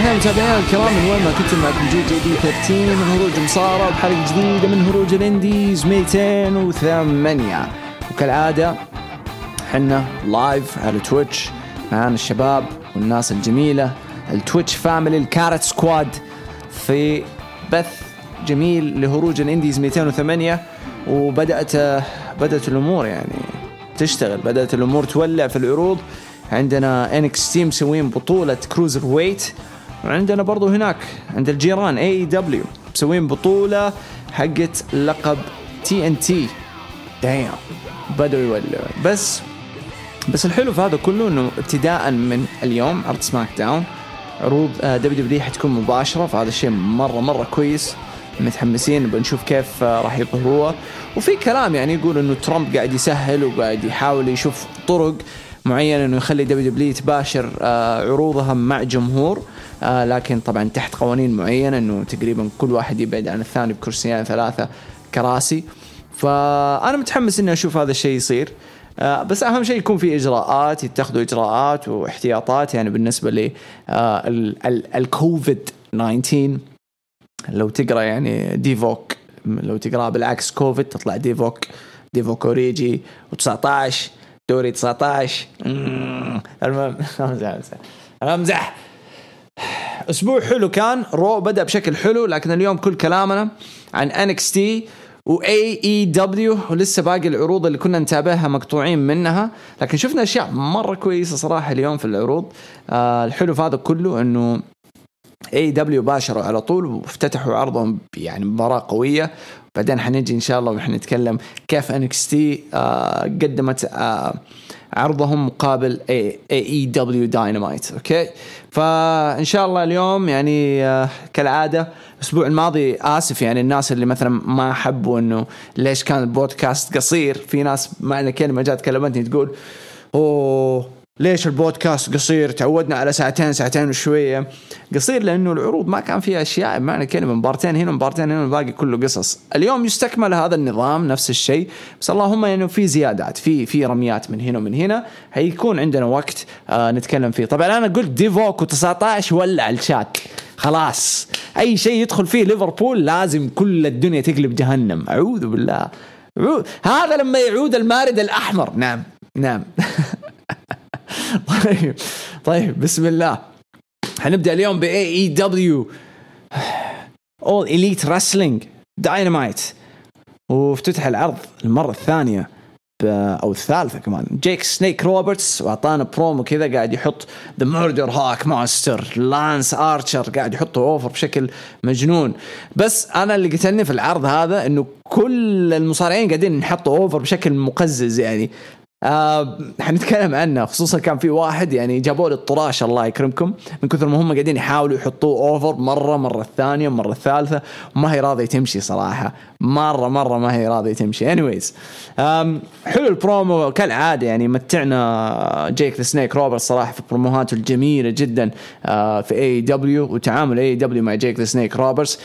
وسهلا متابعينا الكرام من وين ما كنتم معكم جي جي دي 13 هروج مصارى بحلقة جديدة من هروج الإنديز 208 وكالعادة حنا live على تويتش معانا الشباب والناس الجميلة ال Twitch family ال cart squad في بث جميل لهروج الإنديز 208 وبدأت بدأت الأمور يعني تشتغل بدأت الأمور تولع في العروض. عندنا NXT مسوين بطولة cruiserweight وعندنا برضو هناك عند الجيران AEW مسوين بطولة حقت لقب TNT دايم بدأوا يولعوا. بس بس الحلو في هذا كله إنه ابتداء من اليوم عرض SmackDown عروض WWE حتكون مباشرة فهذا الشيء مرة مرة كويس. متحمسين بنشوف كيف آه، راح يظهروها وفي كلام يعني يقول إنه ترامب قاعد يسهل وقاعد يحاول يشوف طرق معينة إنه يخلي WWE تباشر آه، عروضها مع جمهور. آه، لكن طبعا تحت قوانين معينة إنه تقريبا كل واحد يبعد عن الثاني بكرسيين ثلاثة كراسي. فأنا متحمس إني أشوف هذا الشيء يصير. آه، بس أهم شيء يكون في إجراءات يتخذوا إجراءات واحتياطات يعني بالنسبة ل الكوفيد 19 لو تقرأ يعني ديفوك لو تقرأ بالعكس كوفيد تطلع ديفوك ديفوك أوريجي و19 دوري 19 المهم امزح امزح أسبوع حلو كان رو بدأ بشكل حلو لكن اليوم كل كلامنا عن انكس تي واي اي دبليو ولسه باقي العروض اللي كنا نتابعها مقطوعين منها. لكن شفنا أشياء مرة كويسة صراحة اليوم في العروض. آه الحلو في هذا كله إنه اي دبليو باشروا على طول وافتتحوا عرضهم يعني مباراه قوية. بعدين حنجي إن شاء الله ونتكلم كيف NXT آه قدمت آه عرضهم مقابل AEW Dynamite okay؟ فإن شاء الله اليوم يعني آه كالعادة الأسبوع الماضي آسف يعني الناس اللي مثلا ما حبوا إنه ليش كان البودكاست قصير في ناس معنى كلمة جات كلمتني تقول أوه ليش البودكاست قصير؟ تعودنا على ساعتين ساعتين وشوية. قصير لأنه العروض ما كان فيها أشياء بمعنى كلمة مبارتين هنا مبارتين هنا الباقي كله قصص. اليوم يستكمل هذا النظام نفس الشيء. بس اللهم انه في زيادات في في رميات من هنا ومن هنا. حيكون عندنا وقت آه نتكلم فيه. طبعا أنا قلت ديفوك و19 ولع الشات. خلاص. أي شيء يدخل فيه ليفربول لازم كل الدنيا تقلب جهنم. أعوذ بالله. هذا لما يعود المارد الأحمر. نعم. نعم. طيب طيب بسم الله. حنبدا اليوم ب AEW All Elite Wrestling Dynamite وافتتح العرض المرة الثانية أو الثالثة كمان. جيك snake روبرتس وأعطانا برومو كذا قاعد يحط the murder hawk monster لانس ارشر قاعد يحطه over بشكل مجنون. بس أنا اللي قتلني في العرض هذا إنه كل المصارعين قاعدين نحطوا over بشكل مقزز يعني. آه حنتكلم عنه خصوصا كان في واحد يعني جابوا له الطراش الله يكرمكم من كثر ما هم قاعدين يحاولوا يحطوه over مرة مرة الثانية مرة الثالثه وما هي راضية تمشي صراحة مرة مرة ما هي راضية تمشي. anyways حلو البرومو كالعادة يعني متعنا جيك the snake روبرت صراحة في promoهاته الجميلة جدا آه في اي دبليو وتعامل اي دبليو مع جيك the snake روبرتس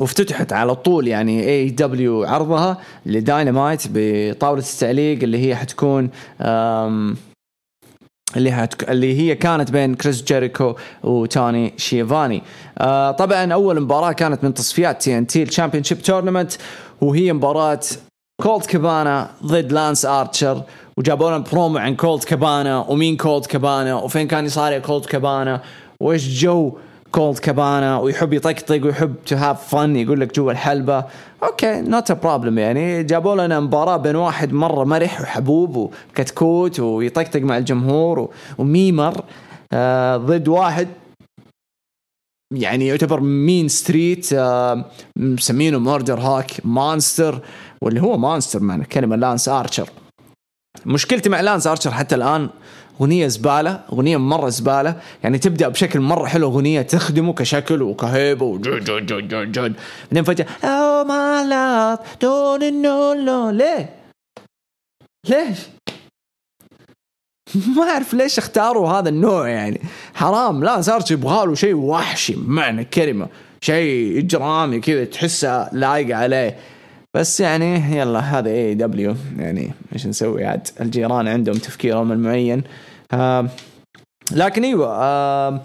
وافتتحت على طول يعني AEW عرضها لداينامايت بطاولة التعليق اللي هي حتكون اللي هتك... اللي هي كانت بين كريس جيريكو وتوني شيفاني. آه طبعا أول مباراة كانت من تصفيات TNT ال championship tournament وهي مباراة كولد كابانا ضد لانس ارشر وجابوا لنا برومو عن كولد كابانا ومين كولد كابانا وفين كان يصارع كولد كابانا وإيش جو كولد كابانا ويحب يطقطق ويحب to have fun يقول لك جوا الحلبة. okay not a problem يعني. جابوا لنا مباراة بين واحد مرة مرح وحبوب وكتكوت ويطقطق مع الجمهور و memer آه ضد واحد يعني يعتبر mean street آه مسمينه murder hawk monster واللي هو monster معنى كلمة لانس ارشر مشكلتي مع لانس ارشر حتى الآن أغنية زبالة أغنية مرة زبالة. يعني تبدأ بشكل مرة حلو أغنية تخدمه كشكل وكهيبة good بعدين فجأة oh my love don't know ليه؟ ليش؟ ما أعرف ليش اختاروا هذا النوع يعني. حرام لا صار يبغى له شيء وحشي بمعنى الكلمة شيء إجرامي كذا تحسه لايق عليه. بس يعني يلا هذا AEW يعني إيش نسوي؟ عاد الجيران عندهم تفكيرهم المعين. آه لكن إيوه آه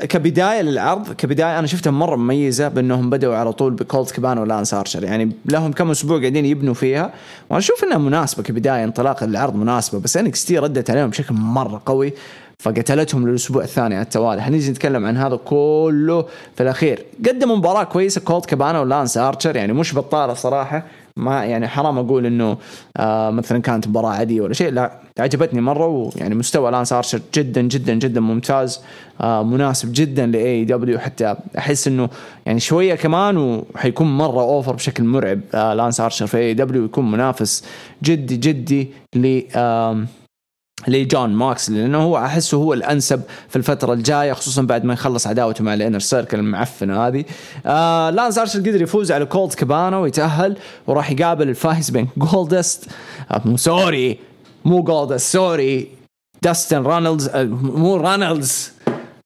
كبداية للعرض كبداية أنا شفتها مرة مميزة بأنهم بدأوا على طول بكولت كبانا ولانس ارشر يعني لهم كم أسبوع قاعدين يبنوا فيها. وأنا أشوف إنها مناسبة كبداية انطلاق العرض مناسبة بس NXT ردت عليهم بشكل مرة قوي. فقتلتهم للأسبوع الثاني على التوالي. حنيجي نتكلم عن هذا كله في الأخير. قدموا مباراة كويسة. كولت كابانا ولانس أرشر يعني مش بطالة صراحة. ما يعني حرام أقول إنه آه مثلا كانت مباراة عادية ولا شيء. لا عجبتني مرة ويعني مستوى لانس أرشر جدا جدا جدا ممتاز. آه مناسب جدا ل AEW. حتى أحس إنه يعني شوية كمان وحيكون مرة over بشكل مرعب آه لانس أرشر في AEW. يكون منافس جدي جدي ل لجون موكس لأنه هو احسه هو الأنسب في الفترة الجاية خصوصا بعد ما يخلص عداوته مع ال inner circle المعفنة هذه. آه لانس ارشر قدر يفوز على كولت كابانا ويتأهل وراح يقابل الفايز بين جولدست آه sorry مو جولدست sorry داستن رانلدز آه مو رانلدز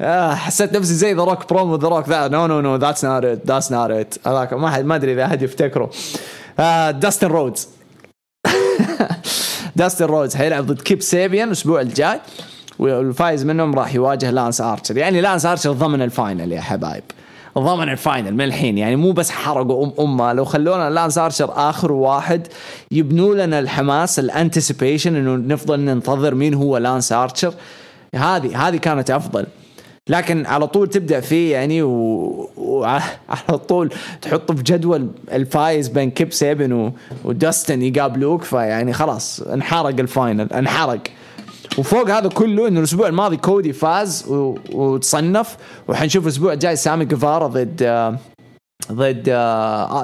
آه حسيت نفسي زي ذا روك برومو ذا روك the no no no that's not it that's not it هذاك ما حد ما أدري إذا أحد يفتكره. آه داستن رودز. داستن رودز حيلعب ضد كيب سيبيان الأسبوع الجاي والفايز منهم راح يواجه لانس ارشر يعني لانس ارشر ضمن ال final يا حبايب. ضمن ال final من الحين يعني مو بس حرقوا ام أمه. لو خلونا لانس ارشر آخر واحد يبنوا لنا الحماس ال anticipation إنه نفضل ننتظر مين هو لانس ارشر هذه هذه كانت أفضل. لكن على طول تبدأ فيه يعني وعلى و... طول تحطه في جدول الفايز بين كيب سيبن و... وداستن يقابلوك فيعني خلاص انحرق ال final انحرق. وفوق هذا كله إنه الأسبوع الماضي كودي فاز و... وتصنف وحنشوف الأسبوع الجاي سامي جيفارا ضد ضد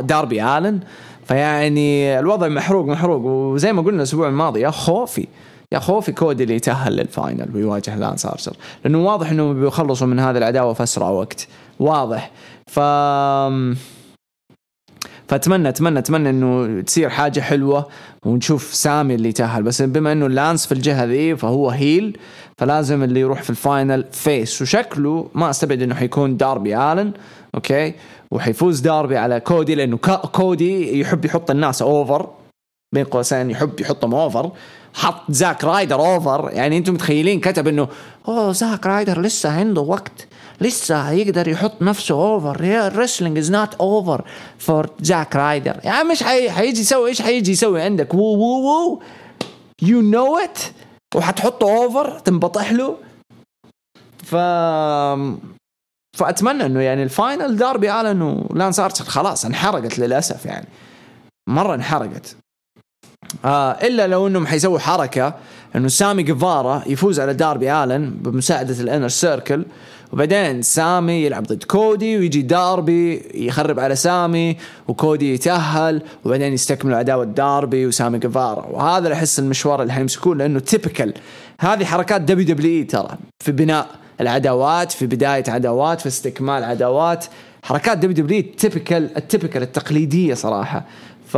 داربي آلن. فيعني الوضع محروق محروق. وزي ما قلنا الأسبوع الماضي يا خوفي. يا خوفي كودي اللي يتأهل لل final ويواجه لانس ارشر لأنه واضح إنه بيخلصوا من هذه العداوه في اسرع وقت. واضح. ف فاتمنى اتمنى أتمنى إنه تصير حاجة حلوة ونشوف سامي اللي يتأهل. بس بما إنه لانس في الجهة ذي فهو هيل فلازم اللي يروح في ال final face وشكله ما أستبعد إنه حيكون داربي آلن أوكي؟ وحيفوز داربي على كودي لأنه كودي يحب يحط الناس over بين قوسين يحب يحطهم over حط زاك رايدر over يعني أنتم متخيلين كتب إنه أوه زاك رايدر لسه عنده وقت لسه يقدر يحط نفسه over ال wrestling is not over for زاك رايدر. يا عم إيش حيجي يسوي إيش حيجي يسوي عندك؟ وو وو وو you know it وحتحطه over تنبطح له. ف فأتمنى إنه يعني ال final داربي آلن ولانس ارشر خلاص انحرقت للأسف يعني. مرة انحرقت. آه إلا لو إنهم حيسووا حركة إنه سامي جيفارا يفوز على داربي آلن بمساعدة ال inner circle وبعدين سامي يلعب ضد كودي ويجي داربي يخرب على سامي وكودي يتأهل وبعدين يستكملوا عداوه داربي وسامي جيفارا. وهذا اللي أحس المشوار اللي حيمسكوه لأنه typical هذه حركات WWE ترى في بناء العداوات في بداية عداوات في استكمال عداوات. حركات WWE typical ال typical التقليدية صراحة. ف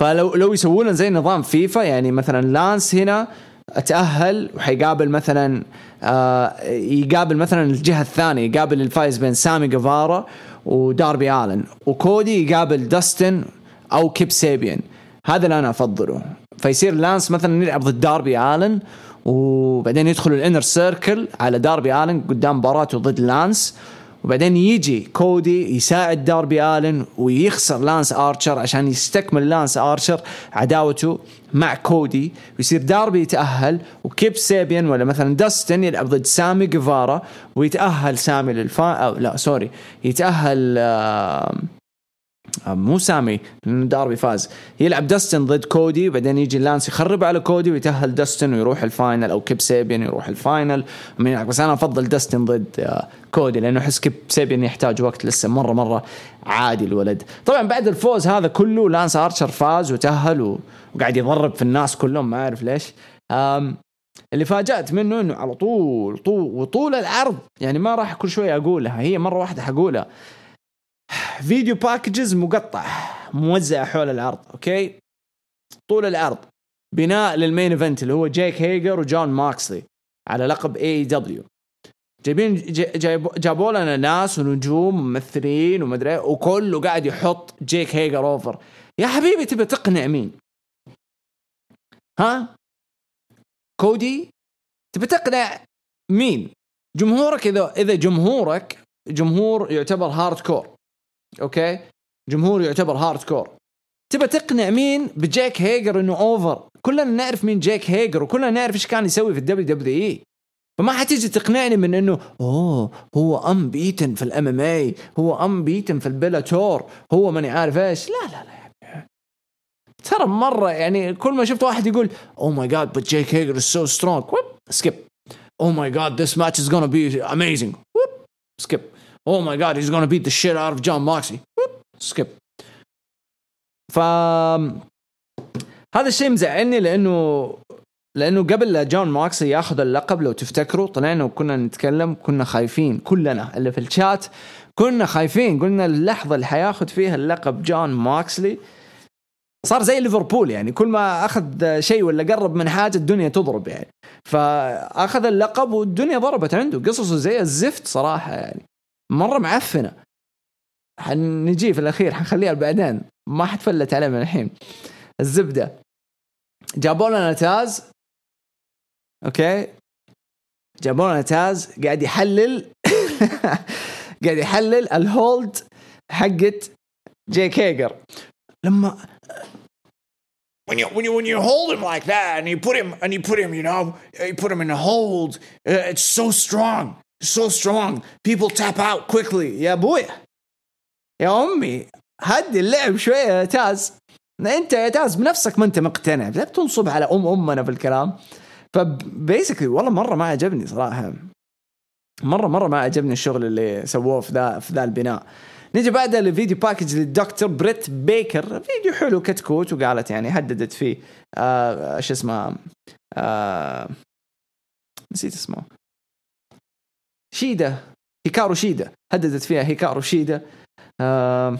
فلو لو يسوون زي نظام فيفا يعني مثلا لانس هنا اتاهل وحيقابل مثلا آه يقابل مثلا الجهة الثانية يقابل الفايز بين سامي جيفارا وداربي آلن وكودي يقابل داستن أو كيب سيبيان. هذا اللي أنا أفضله. فيصير لانس مثلا يلعب ضد داربي آلن وبعدين يدخل ال inner circle على داربي آلن قدام مباراته ضد لانس. وبعدين يجي كودي يساعد داربي آلن ويخسر لانس آرشر عشان يستكمل لانس آرشر عداوته مع كودي. ويصير داربي يتأهل وكيب سيبيان ولا مثلا داستن يلعب ضد سامي جيفارا ويتأهل سامي للفا أو لا سوري يتأهل آه مو سامي لأنه داربي فاز. يلعب داستن ضد كودي وبعدين يجي لانس يخرب على كودي ويتأهل داستن ويروح ال final أو كيب سيبين يروح ال final. بس أنا أفضل داستن ضد كودي لأنه أحس كيب سيبين يحتاج وقت لسه مرة مرة عادي الولد. طبعا بعد الفوز هذا كله لانس آرشر فاز وتأهل وقاعد يضرب في الناس كلهم ما أعرف ليش. اللي فاجأت منه إنه على طول طول وطول العرض يعني ما راح كل شوية أقولها هي مرة واحدة حقولها. video packages مقطع موزع حول العرض أوكي؟ طول العرض بناء لل main event اللي هو جيك هيجر وجون ماكسلي على لقب AEW جايبين جابوا لنا ناس ونجوم وممثلين ومدري وكله قاعد يحط جيك هيجر over يا حبيبي تبي تقنع مين؟ ها؟ كودي؟ تبي تقنع مين؟ جمهورك اذا إذا جمهورك جمهور يعتبر hardcore أوكي؟ جمهور يعتبر hardcore تبى تقنع مين؟ بجيك هيجر إنه over كلنا نعرف مين جيك هيجر وكلنا نعرف إيش كان يسوي في ال WWE. فما حتيجي تقنعني من إنه أوه هو unbeaten في ال MMA هو unbeaten في ال Bellator هو ماني عارف إيش. لا لا لا ترى مرة يعني كل ما شفت واحد يقول oh my God but جيك هيجر is so strong skip oh my God this match is gonna be amazing skip oh my God he's gonna beat the shit out of John Moxley skip ف هذا الشيء مزعلني لأنه لأنه قبل لا جون ماكسي ياخذ اللقب لو تفتكروا طلعنا وكنا نتكلم كنا خايفين كلنا اللي في الشات كنا خايفين قلنا اللحظة اللي حياخذ فيها اللقب جون ماكسلي صار زي ليفربول يعني كل ما أخذ شيء ولا قرب من حاجة الدنيا تضرب يعني. فأخذ اللقب والدنيا ضربت عنده. قصصه زي الزفت صراحة يعني. مرة معفنة. حنجي في الأخير حنخليها بعدين. ما حتفلت عليه من الحين. الزبدة. جابوا لنا تاز okay. جابوا لنا تاز قاعد يحلل. قاعد يحلل ال hold حقت جيك هيجر. لما when you when you when you hold him like that and you put him and you put him you know you put him in a hold uh, it's so strong. So strong. People tap out quickly. يا أبوي يا أمي هدي اللعب شوية يا تاز أنت يا تاز بنفسك ما أنت مقتنع. لا تنصب على أم أمنا في الكلام. ف basically والله مرة ما عجبني صراحة. مرة مرة ما عجبني الشغل اللي سووه في ذا في ذا البناء. نجي بعدها ل video package للدكتور بريت بيكر. فيديو حلو كتكوت وقالت يعني هددت فيه آه شو اسمه آه نسيت اسمه. شيدا. هيكارو شيدا. هددت فيها هيكارو شيدا. آه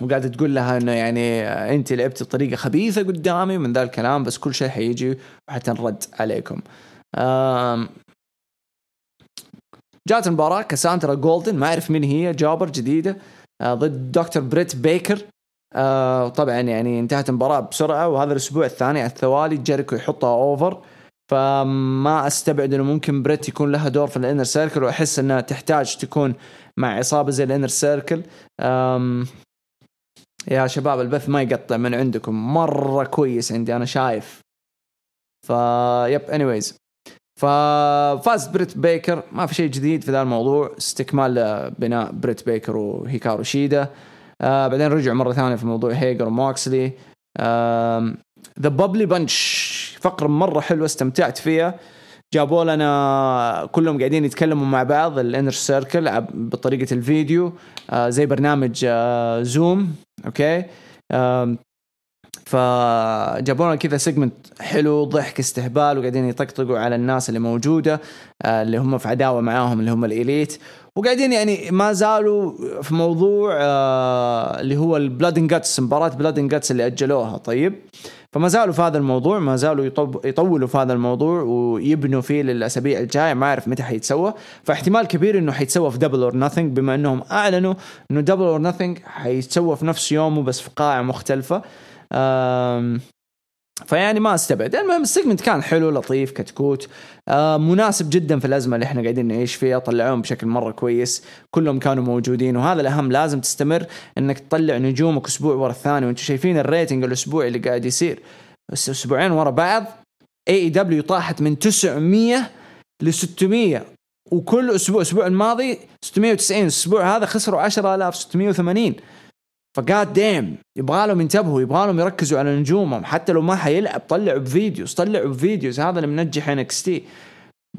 وقاعدة تقول لها إنه يعني انت لعبتي بطريقة خبيثة قدامي من ذا الكلام بس كل شيء حيجي وحتنرد عليكم. جات المباراة كاساندرا جولدن ما أعرف مين هي جابر جديدة آه، ضد دكتور بريت بيكر. آه، طبعا يعني انتهت المباراة بسرعة وهذا الأسبوع الثاني على التوالي جيريكو يحطها over فما أستبعد إنه ممكن بريت يكون لها دور في ال inner circle وأحس إنها تحتاج تكون مع عصابه زي ال Inner Circle. يا شباب البث ما يقطع من عندكم. مرة كويس عندي أنا شايف. ف yep anyways ففاز بريت بيكر. ما في شيء جديد في ذا الموضوع. استكمال بناء بريت بيكر وهيكارو شيدا. آه بعدين رجعوا مرة ثانية في موضوع هيجر وموكسلي The Bubbly Bunch فقرة مرة حلوة استمتعت فيها. جابوا لنا كلهم قاعدين يتكلموا مع بعض ال Inner Circle بطريقة الفيديو آه زي برنامج آه Zoom okay؟ فجابوا لنا كذا segment حلو ضحك استهبال وقاعدين يطقطقوا على الناس اللي موجودة آه، اللي هم في عداوة معاهم اللي هم ال Elite. وقاعدين يعني ما زالوا في موضوع آه، اللي هو ال Blood and Guts مباراة Blood and Guts اللي أجلوها. طيب؟ فما زالوا في هذا الموضوع ما زالوا يطولوا في هذا الموضوع ويبنوا فيه للأسابيع الجاية ما أعرف متى حيتسوى. فاحتمال كبير إنه حيتسوى في Double or Nothing بما إنهم أعلنوا إنه Double or Nothing حيتسوى في نفس يومه بس في قاعة مختلفة. فيعني ما استبعد. المهم ال segment كان حلو لطيف كتكوت آه مناسب جدا في الأزمة اللي إحنا قاعدين نعيش فيها. طلعوهم بشكل مرة كويس كلهم كانوا موجودين. وهذا الأهم لازم تستمر إنك تطلع نجومك أسبوع ورا الثاني. وأنتم شايفين ال rating الأسبوعي اللي قاعد يصير. أسبوعين ورا بعض. AEW طاحت من 900 ل 600 وكل أسبوع الأسبوع الماضي 690 الأسبوع هذا خسروا 10000 680 ف goddamn يبغى لهم ينتبهوا يبغى لهم يركزوا على نجومهم. حتى لو ما حيلعب طلعوا ب videos طلعوا ب videos. هذا اللي منجح NXT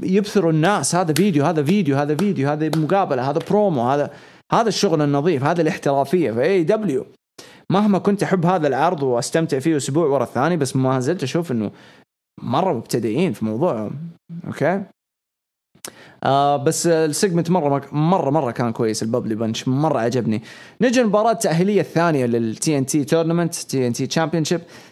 يبثروا الناس. هذا فيديو هذا فيديو هذا فيديو هذا مقابلة هذا برومو هذا هذا الشغل النظيف هذا الاحترافية. في AEW مهما كنت أحب هذا العرض وأستمتع فيه أسبوع ورا الثاني بس ما زلت أشوف إنه مرة مبتدئين في موضوعهم. okay؟ آه بس ال segment مرة مرة مرة كان كويس ال Bubbly Bunch مرة عجبني. نجي المباراه التأهيلية الثانية لل TNT tournament TNT champion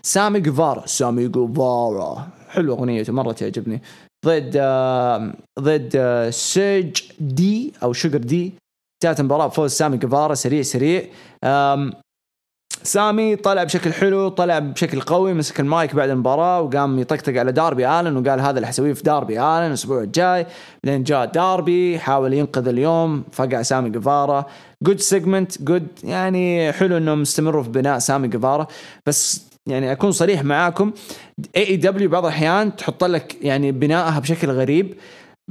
سامي جوفارا سامي جوفارا. حلوة أغنيته مرة تعجبني. ضد آه ضد آه Suge D أو Sugar D انتهت المباراه بفوز سامي جوفارا سريع سريع. سامي طلع بشكل حلو طلع بشكل قوي مسك المايك بعد المباراة وقام يطقطق على داربي آلن وقال هذا اللي حسويه في داربي آلن الأسبوع الجاي. بعدين جاء داربي حاول ينقذ اليوم فقع سامي جيفارا good segment good يعني حلو إنهم استمروا في بناء سامي جيفارا بس يعني أكون صريح معاكم AEW بعض الأحيان تحط لك يعني بنائها بشكل غريب.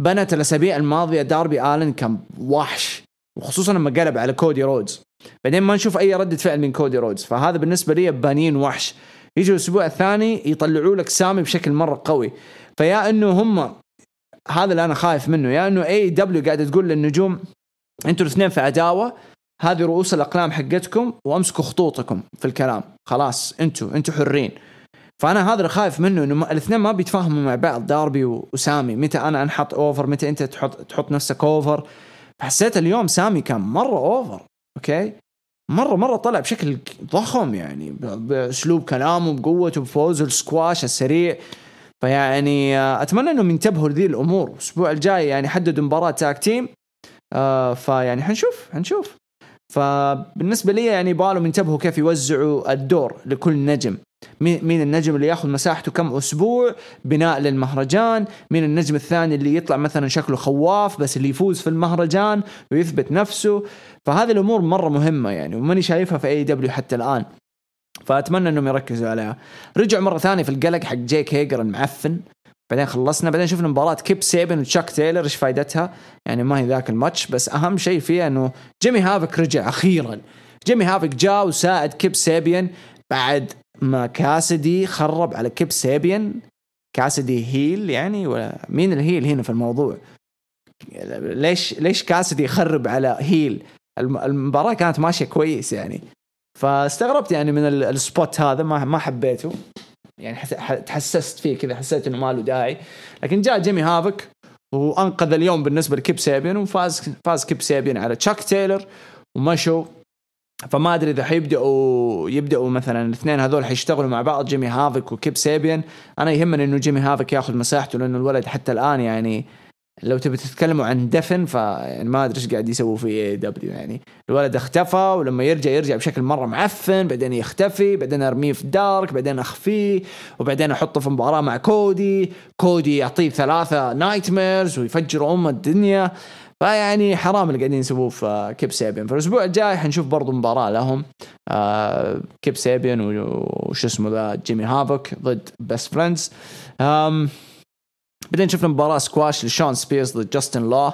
بنت الأسابيع الماضية داربي آلن كان وحش وخصوصا لما قلب على كودي رودز. بعدين ما نشوف أي ردة فعل من كودي رودز. فهذا بالنسبة لي بانين وحش. يجي الأسبوع الثاني يطلعوا لك سامي بشكل مرة قوي. فيا إنه هم هذا اللي أنا خايف منه. يا إنه AEW قاعدة تقول للنجوم أنتوا الاثنين في عداوة هذه رؤوس الأقلام حقتكم وأمسكوا خطوطكم في الكلام. خلاص أنتوا أنتوا حرين. فأنا هذا اللي خايف منه إنه الاثنين ما بيتفاهموا مع بعض داربي وسامي. متى أنا أنحط over متى أنت تحط تحط نفسك over فحسيت اليوم سامي كان مرة over okay؟ مره مرة طلع بشكل ضخم يعني بأسلوب كلامه بقوته بفوزه السكواش السريع. فيعني آه، أتمنى إنهم ينتبهوا لذي الأمور. الأسبوع الجاي يعني حددوا مباراة tag team. آه فيعني حنشوف حنشوف. فبالنسبة لي يعني بالهم ينتبهوا كيف يوزعوا الدور لكل نجم. مين النجم اللي ياخذ مساحته كم أسبوع بناء للمهرجان؟ مين النجم الثاني اللي يطلع مثلا شكله خواف بس اللي يفوز في المهرجان ويثبت نفسه؟ فهذه الأمور مرة مهمة يعني وماني شايفها في AEW حتى الآن. فأتمنى إنهم يركزوا عليها. رجع مرة ثانية في القلق حق جيك هيجر المعفن. بعدين خلصنا بعدين شفنا مباراة كيب سيبن وتشاك تايلر إيش فائدتها؟ يعني ما هي ذاك الماتش بس أهم شيء فيها إنه جيمي هافك رجع أخيرا جيمي هافك جاء وساعد كيب سيبين بعد ما كاسدي خرب على كيب سيبين كاسدي heel يعني ولا مين ال heel هنا في الموضوع؟ ليش ليش كاسدي يخرب على heel؟ المباراة كانت ماشية كويس يعني فاستغربت يعني من ال spot هذا ما ما حبيته يعني تحسست فيه كذا حسيت إنه ما له داعي. لكن جاء جيمي هافك وأنقذ اليوم بالنسبة لكيب سيبين وفاز فاز كيب سيبين على تشاك تايلر ومشوا. فما أدري إذا حيبداوا يبدأوا مثلا الاثنين هذول حيشتغلوا مع بعض جيمي هافك وكيب سيبين أنا يهمني إنه جيمي هافك ياخذ مساحته لأنه الولد حتى الآن يعني لو تبي تتكلموا عن دفن ف يعني ما أدري إيش قاعد يسووا في AEW يعني. الولد اختفى ولما يرجع يرجع بشكل مرة معفن بعدين يختفي بعدين أرميه في Dark بعدين أخفيه وبعدين أحطه في مباراة مع كودي. كودي يعطيه ثلاثة nightmares ويفجر أم الدنيا. فيعني حرام اللي قاعدين يسووه في كيب سيبين فالاسبوع الجاي حنشوف برضو مباراة لهم. آه كيب سيبين وش اسمه ذا جيمي هافوك ضد Best Friends بعدين شفنا مباراة سكواش لشون سبيرز ضد جاستن لو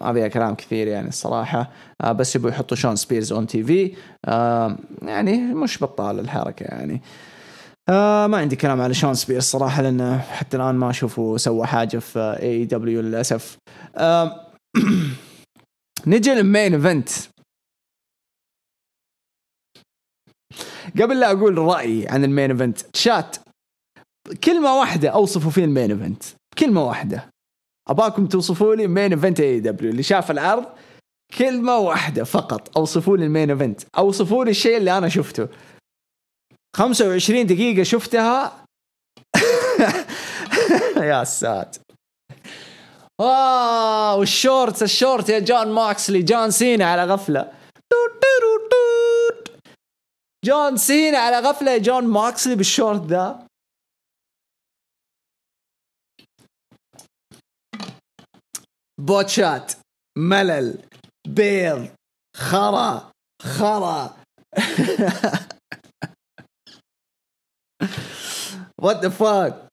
ما فيها كلام كثير يعني الصراحة آه بس يبغوا يحطوا شون سبيرز on TV آه يعني مش بطال الحركة يعني. آه ما عندي كلام على شون سبيرز صراحة لأنه حتى الآن ما أشوفه سوى حاجة في AEW للأسف. آه نجي لل main event. قبل لا أقول رأيي عن ال main event chat. كلمة واحدة أوصفوا فيه ال main event. كلمة واحدة. أباكم توصفوا لي main event AEW اللي شاف العرض كلمة واحدة فقط. أوصفوا لي ال main event أوصفوا لي الشيء اللي أنا شفته. 25 دقيقة شفتها. يا ساتر. wow الشورت الشورت يا جون ماكسلي. جون سينا على غفلة. جون سينا على غفلة يا جون ماكسلي بالشورت ذا. بوتشات ملل بيض خرا خرا. What the fuck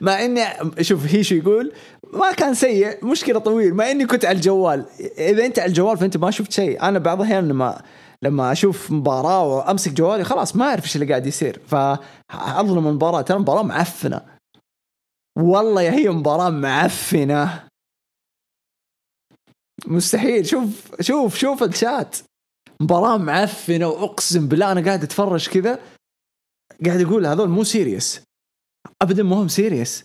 مع إني شوف هيشو يقول؟ ما كان سيء مشكلة طويل. مع إني كنت على الجوال. إذا أنت على الجوال فأنت ما شفت شيء. أنا بعض الأحيان لما لما أشوف مباراة وأمسك جوالي خلاص ما أعرف إيش اللي قاعد يصير. فأظلم المباراة. ترى مباراه معفنة. والله يا هي مباراة معفنة. مستحيل. شوف شوف شوف الشات. مباراة معفنة وأقسم بالله أنا قاعد أتفرج كذا. قاعد أقول هذول مو serious ابدا ما هم serious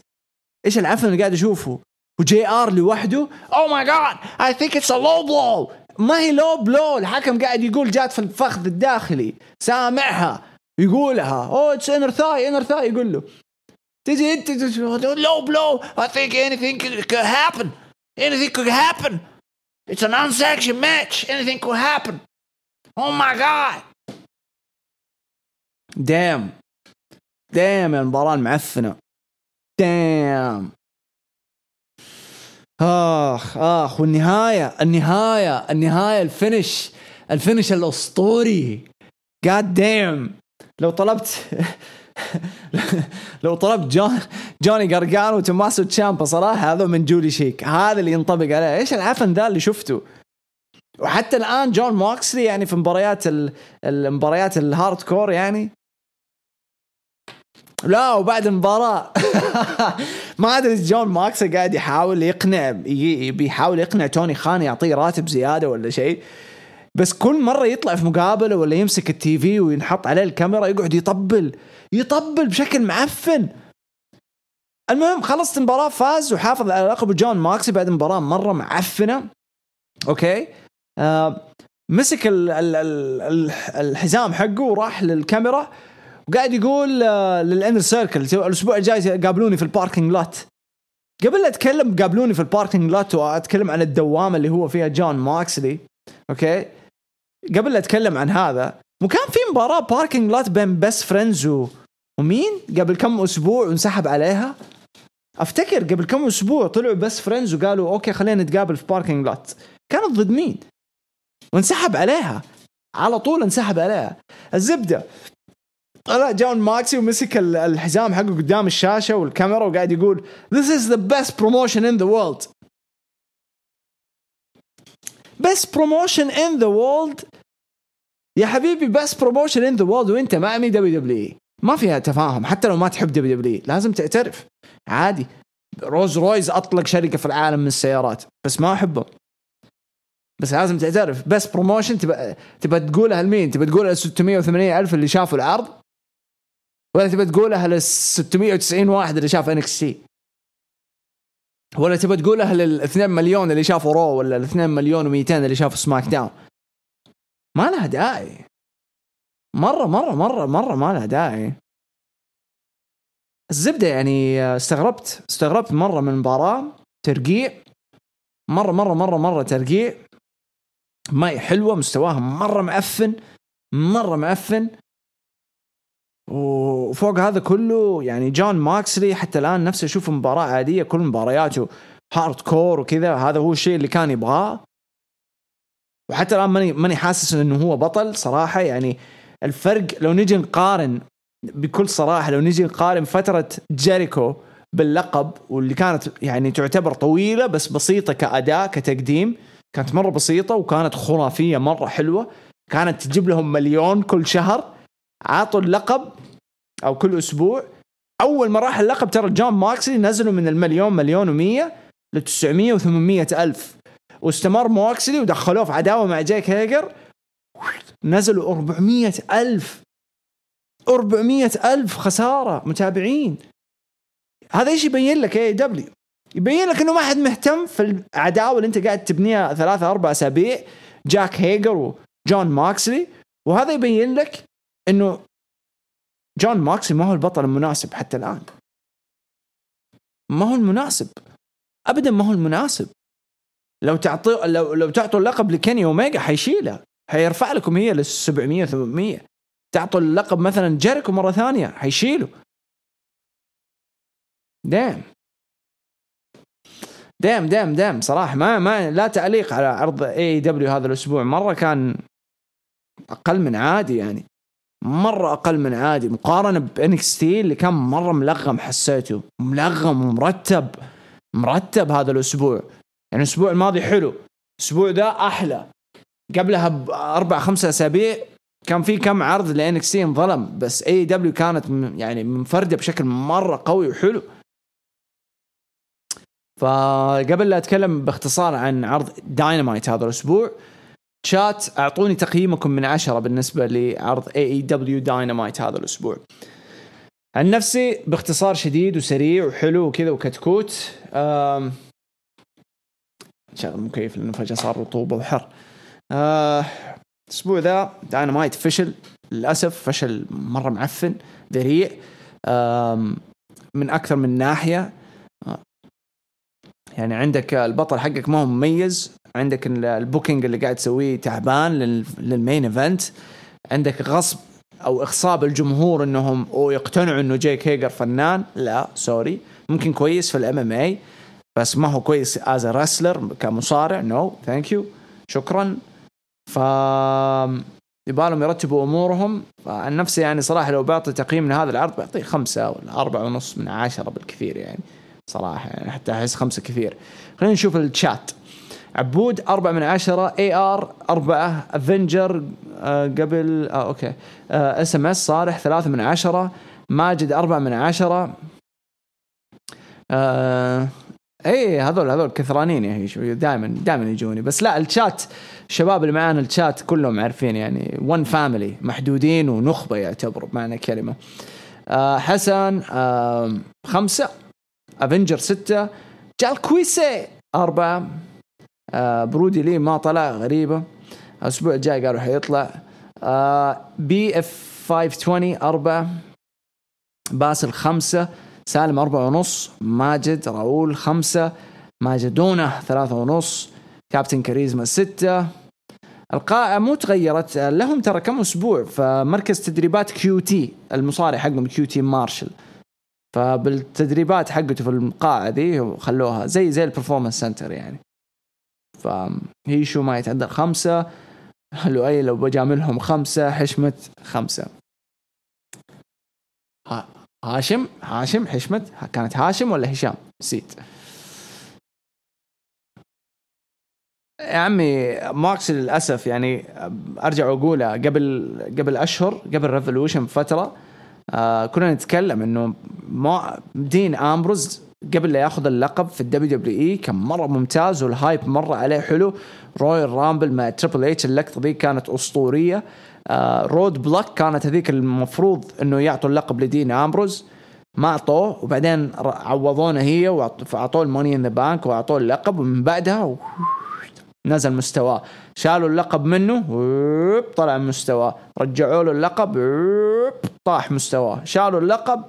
إيش العفن اللي قاعد أشوفه؟ و JR لوحده؟ Oh my god I think it's a low blow ما هي low blow الحكم قاعد يقول جات في الفخذ الداخلي. سامعها. يقولها. Oh it's inner thigh inner thigh يقول له. تجي انت low blow I think anything could happen. Anything could happen. It's an unsanctioned match. Anything could happen. Oh my god. Damn damn المباراة المعفنة. Damn آخ آخ. والنهاية النهاية النهاية ال finish ال finish الأسطوري. God damn لو طلبت لو طلبت جون جوني جارجانو وتوماسو تشامبا صراحة هذا من جولي شيك. هذا اللي ينطبق عليه. إيش العفن ذا اللي شفته؟ وحتى الآن جون موكسلي يعني في مباريات المباريات ال hardcore يعني. لا وبعد المباراة. ما أدري جون ماكس قاعد يحاول يقنع بيحاول يقنع توني خان يعطيه راتب زيادة ولا شيء. بس كل مرة يطلع في مقابلة ولا يمسك ال TV وينحط عليه الكاميرا يقعد يطبل. يطبل بشكل معفن. المهم خلصت المباراة فاز وحافظ على لقب جون ماكسي بعد مباراة مرة معفنة. okay؟ آه مسك ال ال ال الحزام حقه وراح للكاميرا وقاعد يقول آه لل Inner Circle الأسبوع الجاي قابلوني في ال parking lot. قبل لا أتكلم قابلوني في ال parking lot وأتكلم عن الدوامة اللي هو فيها جون ماكسلي okay؟ قبل لا أتكلم عن هذا وكان في مباراة parking lot بين Best Friends و... ومين قبل كم أسبوع وانسحب عليها؟ أفتكر قبل كم أسبوع طلعوا Best Friends وقالوا okay خلينا نتقابل في parking lot كانت ضد مين؟ وانسحب عليها. على طول انسحب عليها. الزبدة. طلع جون ماكسي ومسك الحزام حقه قدام الشاشة والكاميرا وقاعد يقول This is the best promotion in the world. Best promotion in the world. يا حبيبي best promotion in the world وانت ما مي WWE ما فيها تفاهم حتى لو ما تحب WWE لازم تعترف عادي Rolls Royce أطلق شركة في العالم من السيارات بس ما احبه بس لازم تعترف best promotion تبى تبى تقولها لمين؟ تبى تقولها ل 680 ألف اللي شافوا العرض؟ ولا تبى تقولها لل 690 واحد اللي شاف NXT؟ ولا تبى تقولها لل 2 مليون اللي شافوا Raw ولا ال 2 مليون و200 اللي شافوا SmackDown؟ ما لها داعي مرة مرة مرة مرة ما لها داعي. الزبدة يعني استغربت استغربت مرة من المباراه ترقيع. مرة مرة مرة مرة ترقيع. ماي حلوة مستواها مرة معفن مرة معفن وفوق هذا كله يعني جون ماكسلي حتى الآن نفسه أشوف مباراة عادية كل مبارياته hardcore وكذا. هذا هو الشيء اللي كان يبغاه. وحتى الآن ماني ماني حاسس إنه هو بطل صراحة. يعني الفرق لو نجي نقارن بكل صراحة لو نجي نقارن فترة جيريكو باللقب واللي كانت يعني تعتبر طويلة بس بسيطة كأداء كتقديم كانت مرة بسيطة وكانت خرافية مرة حلوة كانت تجيب لهم مليون كل شهر عطوا اللقب أو كل أسبوع. أول ما راح اللقب ترى جون ماكسلي نزلوا من المليون مليون و100 ل 900 و800 ألف. واستمر ماكسلي ودخلوه في عداوة مع جاك هيجر. نزلوا 400 ألف 400 ألف خسارة متابعين. هذا إيش يبين لك AEW يبين لك إنه ما حد مهتم في العداوة اللي أنت قاعد تبنيها ثلاثة أربع أسابيع جاك هيجر وجون ماكسلي. وهذا يبين لك إنه جون ماكسلي ما هو البطل المناسب حتى الآن. ما هو المناسب. ابدا ما هو المناسب. لو تعطوا لو لو تعطوا اللقب لكيني اوميجا حيشيله. حيرفع لكم هي لل 700 800 تعطوا اللقب مثلا جيريكو مرة ثانية حيشيله damn. damn damn damn. صراحة ما ما لا تعليق على عرض AEW هذا الأسبوع. مرة كان أقل من عادي يعني. مرة أقل من عادي. مقارنة ب NXT اللي كان مرة ملغم حسيته. ملغم ومرتب. مرتب هذا الأسبوع. يعني الأسبوع الماضي حلو. الأسبوع ذا أحلى. قبلها باربع خمسة أسابيع كان في كم عرض ل NXT انظلم بس AEW كانت يعني منفردة بشكل مرة قوي وحلو. فقبل لا أتكلم باختصار عن عرض داينامايت هذا الأسبوع شات أعطوني تقييمكم من عشرة بالنسبة لعرض AEW Dynamite هذا الأسبوع. عن نفسي باختصار شديد وسريع وحلو وكذا وكتكوت شغل المكيف لأنه فجأة صار رطوبة وحر. آه الأسبوع ذا داينامايت فشل للأسف فشل مرة معفن ذريع. من أكثر من ناحية. يعني عندك البطل حقك ما هو مميز. عندك ال booking اللي قاعد تسويه تعبان لل main event. عندك غصب أو اخصاب الجمهور إنهم أو يقتنعوا إنه جايك هيجر فنان. لا sorry. ممكن كويس في ال MMA بس ما هو كويس as wrestler كمصارع. no thank you شكرا. ف يبالهم يرتبوا أمورهم. عن نفسي يعني صراحة لو بعطي تقييم لهذا العرض بعطيه خمسة ولا أربعة ونص من عشرة بالكثير يعني. صراحة يعني حتى أحس خمسة كثير. خلينا نشوف الشات عبود أربعة من عشرة AR أربعة افنجر آه قبل آه okay. SMS صالح ثلاثة من عشرة ماجد أربعة من عشرة. آه اي هذول هذول كثرانين يا هيش دائما دائما يجوني. بس لا الشات الشباب اللي معانا الشات كلهم عارفين يعني ون فاميلي محدودين ونخبة يعتبروا بمعنى كلمة. آه حسن آه خمسة افنجر ستة جال كويسي أربعة آه برودي لي ما طلع غريبة. الأسبوع الجاي قالوا حيطلع آه بي إف 520 أربعة باسل خمسة. سالم أربعة ونص ماجد راؤول خمسة ماجدونة ثلاثة ونص كابتن كاريزما ستة. القاعة مو تغيرت لهم ترى كم أسبوع فمركز تدريبات QT المصارع حقهم QT مارشل. فبالتدريبات حقته في القاعة دي خلوها زي زي ال Performance Center يعني. فهي show ما يتعدى خمسة لو أي لو بجاملهم خمسة حشمة خمسة. هاشم هاشم حشمت كانت هاشم ولا هشام؟ نسيت. يا عمي ماكس للأسف يعني أرجع واقولها قبل قبل أشهر قبل Revolution بفترة آه كنا نتكلم إنه ما دين آمبروز قبل لا يأخذ اللقب في ال WWE كان مرة ممتاز وال hype مرة عليه حلو. Royal Rumble مع تريبل اتش اللقطة دي كانت أسطورية. Roadblock كانت هذيك المفروض إنه يعطوا اللقب لدين أمبروز. ما أعطوه وبعدين عوضونا هي واعطوه ال Money in the Bank وأعطوه اللقب ومن بعدها نزل مستواه. شالوا اللقب منه طلع مستواه. رجعوا له اللقب طاح مستواه. شالوا اللقب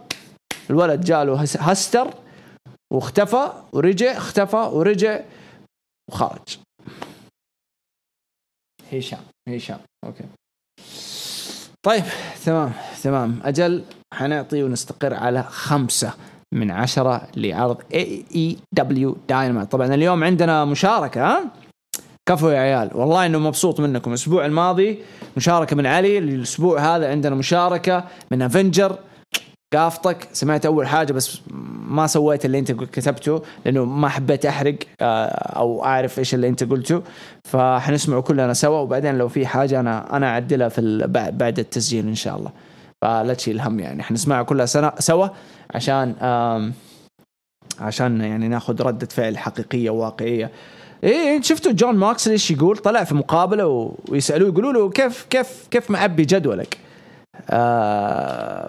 الولد جاله هستر واختفى ورجع اختفى ورجع وخرج. هشام. هشام okay. طيب تمام تمام. أجل حنعطي ونستقر على خمسة من عشرة لعرض AEW طبعا اليوم عندنا مشاركة ها؟ كفو يا عيال. والله إنه مبسوط منكم. الأسبوع الماضي مشاركة من علي. الأسبوع هذا عندنا مشاركة من افنجر قافطك سمعت أول حاجة بس ما سويت اللي أنت كتبته لأنه ما حبيت أحرق آه، أو أعرف إيش اللي أنت قلته. فحنسمعه كلنا سوا وبعدين لو في حاجة أنا أنا أعدلها في بعد التسجيل إن شاء الله. فلا تشيل هم يعني. حنسمعها كلها سنة سوا عشان عشان يعني ناخذ ردة فعل حقيقية وواقعية إيه شفتوا جون ماكس إيش يقول؟ طلع في مقابلة ويسألوه يقولوا له كيف كيف كيف معبي جدولك؟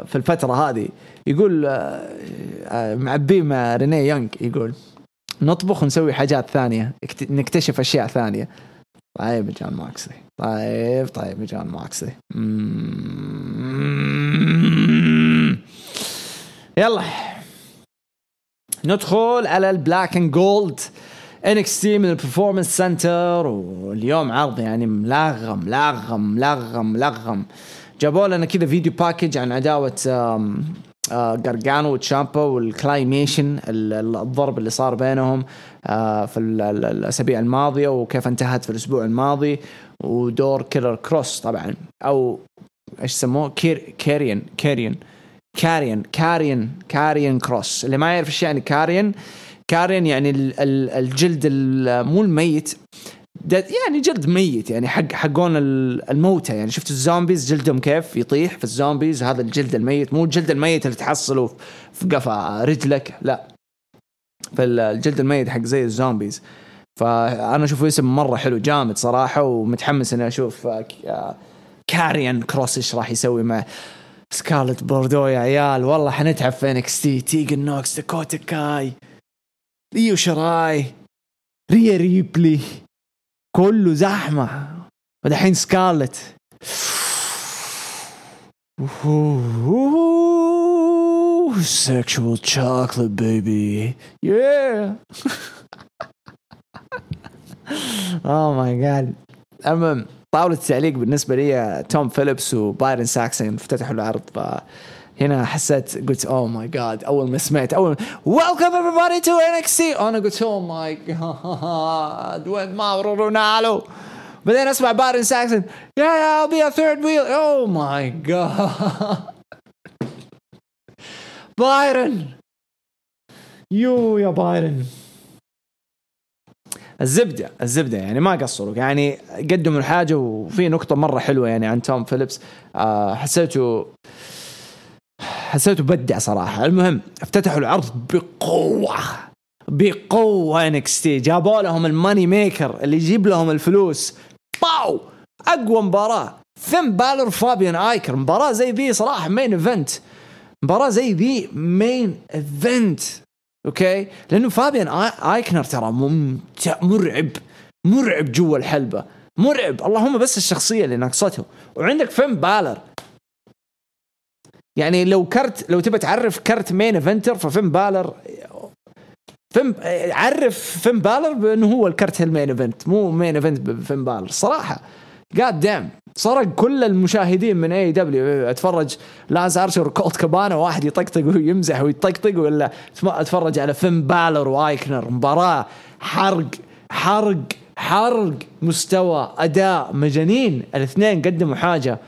في الفترة هذه. يقول آه, آه، معبيه مع ريني يونغ يقول نطبخ ونسوي حاجات ثانية نكتشف أشياء ثانية. طيب جون ماكسلي طيب طيب جون ماكسلي يلا. ندخل على ال black and gold NXT من ال Performance Center واليوم عرض يعني ملغم ملغم ملغم ملغم. جابوا لنا كذا video package عن عداوة جارجانو آه، وتشامبا وال culmination الضرب اللي صار بينهم آه، في الأسابيع الماضية وكيف انتهت في الأسبوع الماضي. ودور كيلر كروس طبعا أو إيش يسموه؟ كير كاريان كاريان كاريان كاريان كاريان كروس اللي ما يعرف إيش يعني كاريان كاريان يعني الجلد مو الميت. يعني جلد ميت يعني حق حقون الموتى. يعني شفت ال zombies؟ جلدهم كيف؟ يطيح في ال zombies هذا الجلد الميت. مو الجلد الميت اللي تحصله في قفا رجلك لا. في الجلد الميت حق زي ال zombies. فأنا أشوفه اسم مرة حلو جامد صراحة ومتحمس إني أشوف كاريان كروس إيش راح يسوي مع سكارلت بوردو يا عيال. والله حنتعب في NXT تيجن نوكس داكوتا كاي إيو شراي ريا ريبلي. كله زحمة. ودحين سكارلت. sexual chocolate baby. Yeah. Oh my god. المهم طاولة التعليق بالنسبة لي توم فيليبس وبايرن ساكسون افتتحوا العرض فهنا حسيت قلت oh my god أول ما سمعت أول welcome everybody to NXT أنا قلت oh my god وين ماورو رونالو بعدين أسمع بايرن ساكسون yeah yeah be a third wheel oh my god بايرن you يا بايرن الزبدة الزبدة يعني ما قصروا يعني قدموا الحاجة وفي نقطة مرة حلوة يعني عن توم فيليبس. آه حسيته حسيته بدع صراحة. المهم افتتحوا العرض بقوة بقوة NXT جابوا لهم ال money maker اللي يجيب لهم الفلوس. بأقوى مباراة. فين بالر فابيان آيكنر. مباراة زي ذي صراحة main event مباراة زي ذي مين ايفنت أوكي؟ لأنه فابيان آيكنر ترى ممتع مرعب مرعب جوا الحلبة. مرعب. اللهم بس الشخصية اللي ناقصته وعندك فين بالر. يعني لو كرت لو تبى تعرف كرت مين ايفنتر ففين بالر فين عرف فين بالر بأنه هو الكرت المين ايفنت مو مين ايفنت بفين بالر صراحة جاد دام سرق كل المشاهدين من اي دبليو أتفرج لاز ارشر وكولت كابانا واحد يطقطق ويمزح ويطقطق ولا أتفرج على فين بالر وآيكنر مباراة حرق حرق حرق مستوى أداء مجانين الاثنين قدموا حاجة.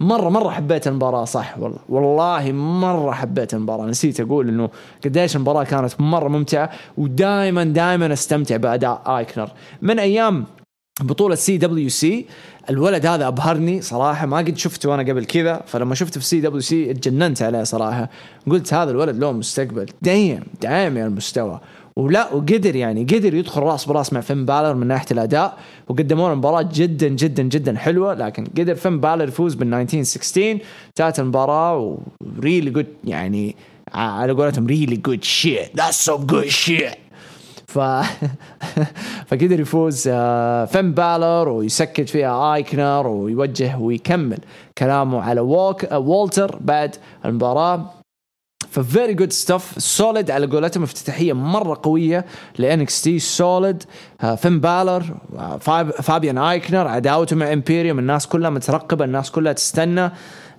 مره مرة حبيت المباراة صح؟ والله. والله مرة حبيت المباراة. نسيت أقول إنه قديش المباراة كانت مرة ممتعة ودائما دائما أستمتع بأداء آيكنر. من أيام بطولة CWC الولد هذا أبهرني صراحة. ما قد شفته أنا قبل كذا فلما شفته في CWC اتجننت عليه صراحة. قلت هذا الولد له مستقبل. دايم دايم يا المستوى. ولا وقدر يعني قدر يدخل راس براس مع فين بالر من ناحية الأداء. وقدموا له مباراة جدا جدا جدا حلوة. لكن قدر فين بالر يفوز بال 1916 انتهت المباراة و really good يعني على قولتهم really good shit that's so good shit ف فقدر يفوز آه، فين بالر ويسكت فيها آيكنر ويوجه ويكمل كلامه على ووك آه، والتر بعد المباراة. ف very good stuff solid على قولتهم افتتاحية مرة قوية ل NXT solid فين بالر فابيان آيكنر عداوته مع امبيريوم الناس كلها مترقبة الناس كلها تستنى.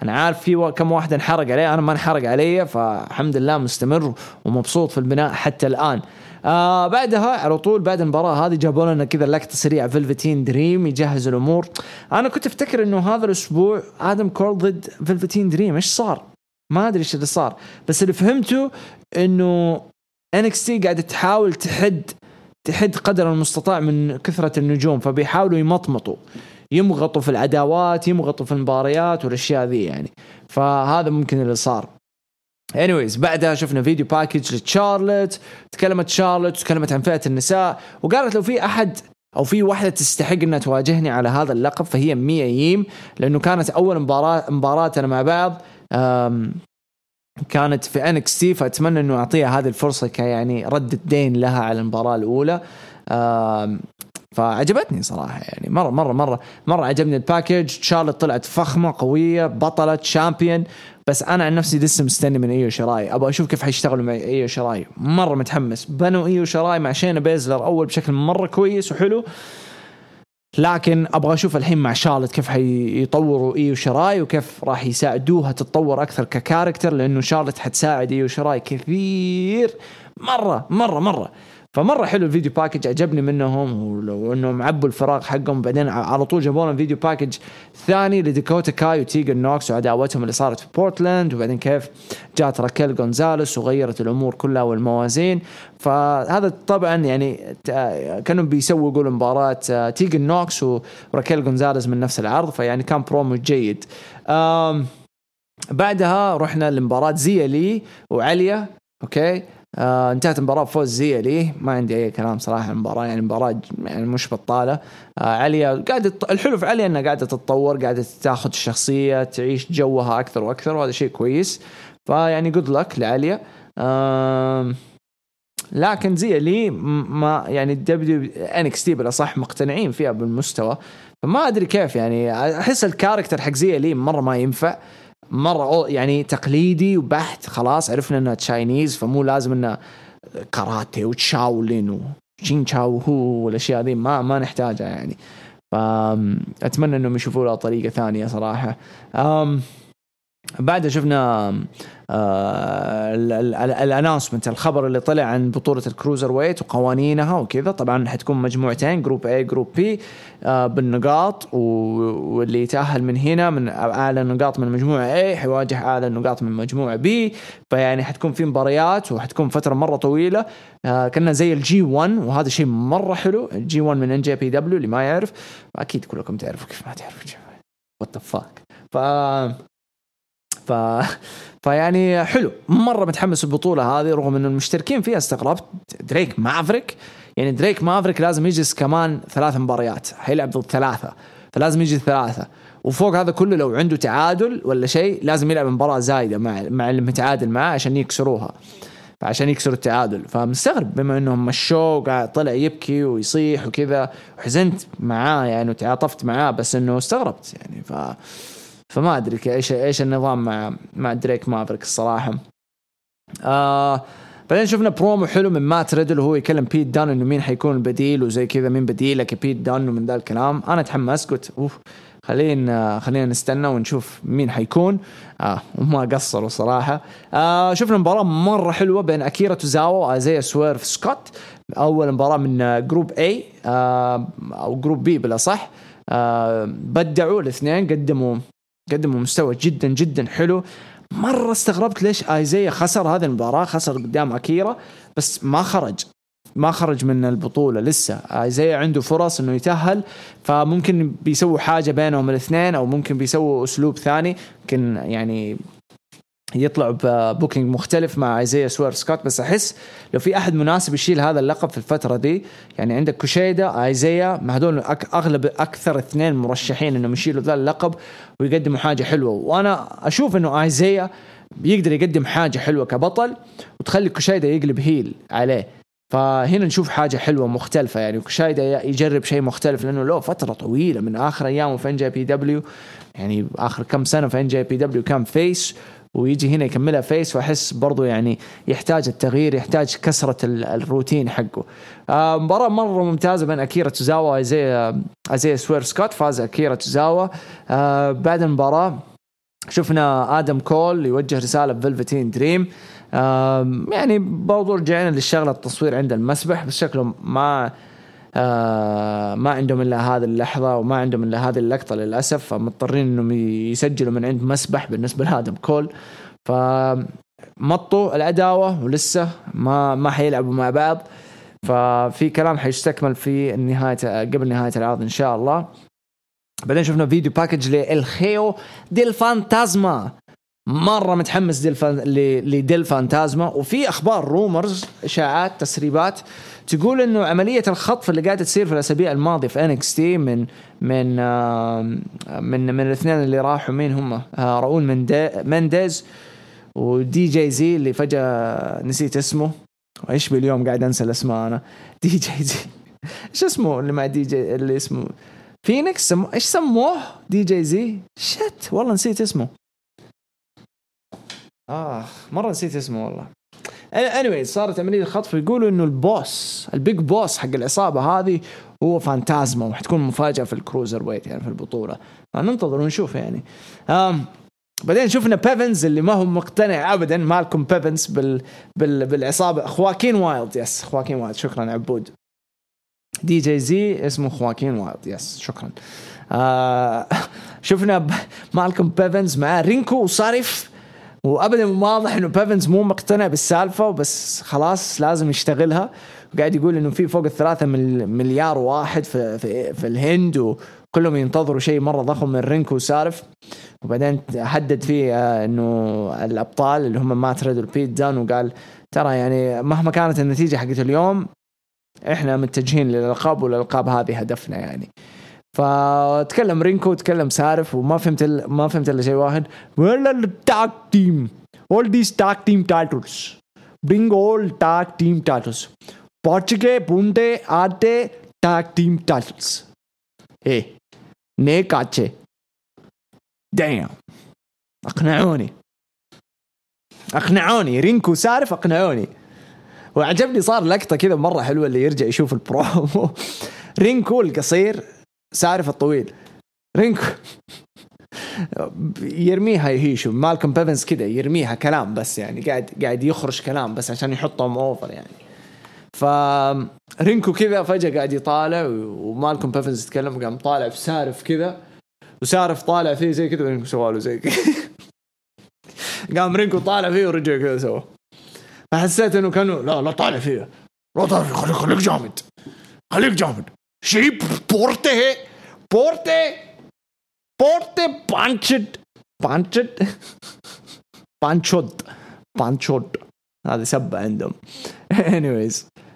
أنا عارف في كم واحد انحرق عليه أنا ما انحرق علي فالحمد لله مستمر ومبسوط في البناء حتى الآن. آه بعدها على طول بعد المباراة هذه جابوا لنا كذا لقطة سريعة. فيلفتين دريم يجهز الأمور. أنا كنت أفتكر إنه هذا الأسبوع آدم كول ضد فيلفتين دريم. إيش صار؟ ما أدري إيش اللي صار. بس اللي فهمته إنه NXT قاعدة تحاول تحد تحد قدر المستطاع من كثرة النجوم. فبيحاولوا يمطمطوا. يمغطوا في العداوات يمغطوا في المباريات والأشياء ذي يعني. فهذا ممكن اللي صار. anyways بعدها شفنا video package لتشارلت تكلمت شارلت تكلمت عن فئة النساء وقالت لو في أحد أو في واحدة تستحق إنها تواجهني على هذا اللقب فهي ميا ييم لأنه كانت أول مباراه مباراتنا مع بعض كانت في NXT فأتمنى إنه أعطيها هذه الفرصة كيعني رد الدين لها على المباراة الأولى. فعجبتني صراحة يعني مره مره مره مرة عجبني ال package شارلت طلعت فخمة قوية بطلة champion بس أنا عن نفسي لسه مستني من إيو شراي. أبغى أشوف كيف حيشتغلوا مع إيو شراي. مرة متحمس. بنوا إيو شراي مع شينا بيزلر أول بشكل مرة كويس وحلو. لكن أبغى أشوف الحين مع شارلت كيف حيطوروا إيو شراي وكيف راح يساعدوها تتطور أكثر ك character لأنه شارلت حتساعد إيو شراي كثير. مرة مرة مرة. فمرة حلو ال video package عجبني منهم وانهم عبوا الفراغ حقهم بعدين على طول جابوا لنا video package ثاني لديكوتا كاي وتيجن نوكس وعداوتهم اللي صارت في بورتلاند وبعدين كيف جات راكيل جونزاليس وغيرت الأمور كلها والموازين. فهذا طبعا يعني كانوا بيسووا يقولوا مباراه تيجن نوكس وراكيل جونزاليس من نفس العرض فيعني كان برومو جيد. بعدها رحنا لمباراة زيا لي وعليا okay؟ آه انتهت المباراة بفوز زي ليه ما عندي أي كلام صراحة المباراة يعني مباراة يعني مش بطالة. آه عليا قاعدة الحلو في عليا انها قاعدة تتطور قاعدة تاخذ الشخصية تعيش جوها أكثر وأكثر وهذا شيء كويس. فيعني good luck لعليا آه لكن زي لي ما يعني WWE NXT بالأصح مقتنعين فيها بالمستوى. فما أدري كيف يعني أحس ال character حق زي لي مرة ما ينفع. مرة يعني تقليدي وبحت خلاص عرفنا انها Chinese فمو لازم انها كاراتي وشاولين وشين تشاو هو والأشياء ذي ما ما نحتاجها يعني. فاتمنى إنهم يشوفوا لها طريقة ثانية صراحة. أم بعدها شفنا ال announcement الخبر اللي طلع عن بطولة ال cruiserweight وقوانينها وكذا. طبعا حتكون مجموعتين group A group B بالنقاط. واللي يتأهل من هنا من أعلى نقاط من مجموعه A حيواجه أعلى نقاط من مجموعه B فيعني حتكون في مباريات وحتكون فترة مرة طويلة. آه، كنا زي ال G1 وهذا شيء مرة حلو. ال G1 من NJPW اللي ما يعرف. أكيد كلكم تعرفوا كيف ما تعرفوا what the fuck ف ف فيعني حلو. مرة متحمس البطولة هذه رغم انه المشتركين فيها استغربت. دريك مافريك. يعني دريك مافريك لازم يجلس كمان ثلاث مباريات. حيلعب ضد ثلاثة. فلازم يجي ثلاثة. وفوق هذا كله لو عنده تعادل ولا شيء لازم يلعب مباراة زايدة مع مع اللي متعادل معاه عشان يكسروها. عشان يكسروا التعادل. فمستغرب بما إنهم مشوه وقاعد طلع يبكي ويصيح وكذا. وحزنت معاه يعني وتعاطفت معاه بس إنه استغربت يعني. ف فما أدري إيش إيش النظام مع مع دريك مافريك الصراحة. آه بعدين شفنا برومو حلو من مات ريدل وهو يكلم بيت دان إنه مين حيكون البديل وزي كذا مين بديلك بيت دان ومن ذا الكلام. أنا تحمست قلت أوف خلينا خلينا نستنى ونشوف مين حيكون. آه وما قصروا صراحة. آه شفنا مباراة مرة حلوة بين أكيرا توزاوا وأزيا سويرف سكوت. أول مباراة من group A آه أو group B بالأصح. آه بدعوا الاثنين قدموا قدموا مستوى جدا جدا حلو. مرة استغربت ليش آيزيا خسر هذه المباراة خسر قدام أكيرا بس ما خرج. ما خرج من البطولة لسه. آيزيا عنده فرص إنه يتأهل فممكن بيسووا حاجة بينهم الاثنين أو ممكن بيسووا أسلوب ثاني. يمكن يعني يطلعوا ب booking مختلف مع ايزيا سوير سكوت بس أحس لو في أحد مناسب يشيل هذا اللقب في الفترة دي يعني عندك كوشيدا ايزيا ما هذول أغلب أكثر اثنين مرشحين إنهم يشيلوا ذا اللقب ويقدموا حاجة حلوة. وأنا أشوف إنه ايزيا بيقدر يقدم حاجة حلوة كبطل وتخلي كوشيدا يقلب heel عليه. فهنا نشوف حاجة حلوة مختلفة يعني كوشايدا يجرب شيء مختلف لأنه له فترة طويلة من آخر أيامه في NJPW يعني آخر كم سنة في NJPW كان face ويجي هنا يكملها face وأحس برضو يعني يحتاج التغيير يحتاج كسرة الروتين حقه. آه مباراة مرة ممتازة بين أكيرا توزاوا وازي ازي سوير سكوت فاز أكيرا توزاوا. آه بعد المباراة شفنا آدم كول يوجه رسالة بفلفتين دريم. يعني برضو رجعنا للشغلة التصوير عند المسبح بس شكله ما ما عندهم إلا هذه اللحظة وما عندهم إلا هذه اللقطة للأسف فمضطرين إنهم يسجلوا من عند مسبح بالنسبة لادم كول. ف مطوا العداوة ولسه ما ما حيلعبوا مع بعض. ففي كلام حيستكمل في نهايه قبل نهاية العرض إن شاء الله. بعدين شفنا video package للخيو ديل فانتازما. مرة متحمس ديل فان... لديل فانتازما وفي أخبار rumors إشاعات تسريبات تقول إنه عملية الخطف اللي قاعدة تصير في الأسابيع الماضية في NXT من من من من الاثنين اللي راحوا مين هم؟ آه، راؤول منديز ودي جي زي اللي فجأة نسيت اسمه. إيش باليوم قاعد أنسى الأسماء أنا. دي جي زي. إيش اسمه اللي مع دي جي اللي اسمه؟ فينيكس. إيش سموه؟ دي جي زي. shit والله نسيت اسمه. آه مرة نسيت اسمه والله. Anyway صارت عمليه خطف يقولوا إنه ال boss ال big boss حق العصابة هذه هو فانتازما وحتكون مفاجأة في ال cruiserweight يعني في البطولة. فننتظر ونشوف يعني. آم بعدين شفنا بيفنز اللي ما هو مقتنع ابدا مالكم بيفنز بال, بال بالعصابة. خواكين وايلد yes خواكين وايلد شكرا عبود. دي جي زي اسمه خواكين وايلد yes شكرا. آه شفنا مالكم بيفنز مع رينكو وصارف. وابدا واضح إنه بيفنز مو مقتنع بالسالفة وبس خلاص لازم يشتغلها. وقاعد يقول إنه في فوق الثلاثة مليار واحد في, في, في الهند وكلهم ينتظروا شيء مرة ضخم من رينكو وسارف وبعدين حدد فيه آه، إنه الأبطال اللي هم مات ريد وبيت دان وقال ترى يعني مهما كانت النتيجة حقت اليوم إحنا متجهين للألقاب والألقاب هذه هدفنا يعني. فتكلم رينكو تكلم سارف وما فهمت ما فهمت إلا شيء واحد. we're ال tag team all these tag team titles. Bring all tag team titles. Portugue, Bunde, Arte, tag team titles. إيه نيك اتشي دايم أقنعوني. أقنعوني. رينكو سارف أقنعوني. وعجبني صار لقطة كذا مرة حلوة اللي يرجع يشوف البرومو. رينكو القصير. سارف الطويل رينكو. يرميها هيشو. مالكم بيفنز كذا يرميها كلام بس يعني. قاعد قاعد يخرج كلام بس عشان يحطهم over يعني. ف رينكو كذا فجأة قاعد يطالع ومالكم بيفنز يتكلم قام طالع في سارف كذا وسارف طالع فيه زي كذا ورينكو سواله زي كذا قام رينكو طالع فيه ورجع كذا سوا فحسيت إنه كانوا لا لا طالع فيه. لا طالع فيه. خليك خليك جامد. خليك جامد. شيب بورته بورته بورته بانشد بانشد بانشود بانشود هذه سبة عندهم anyways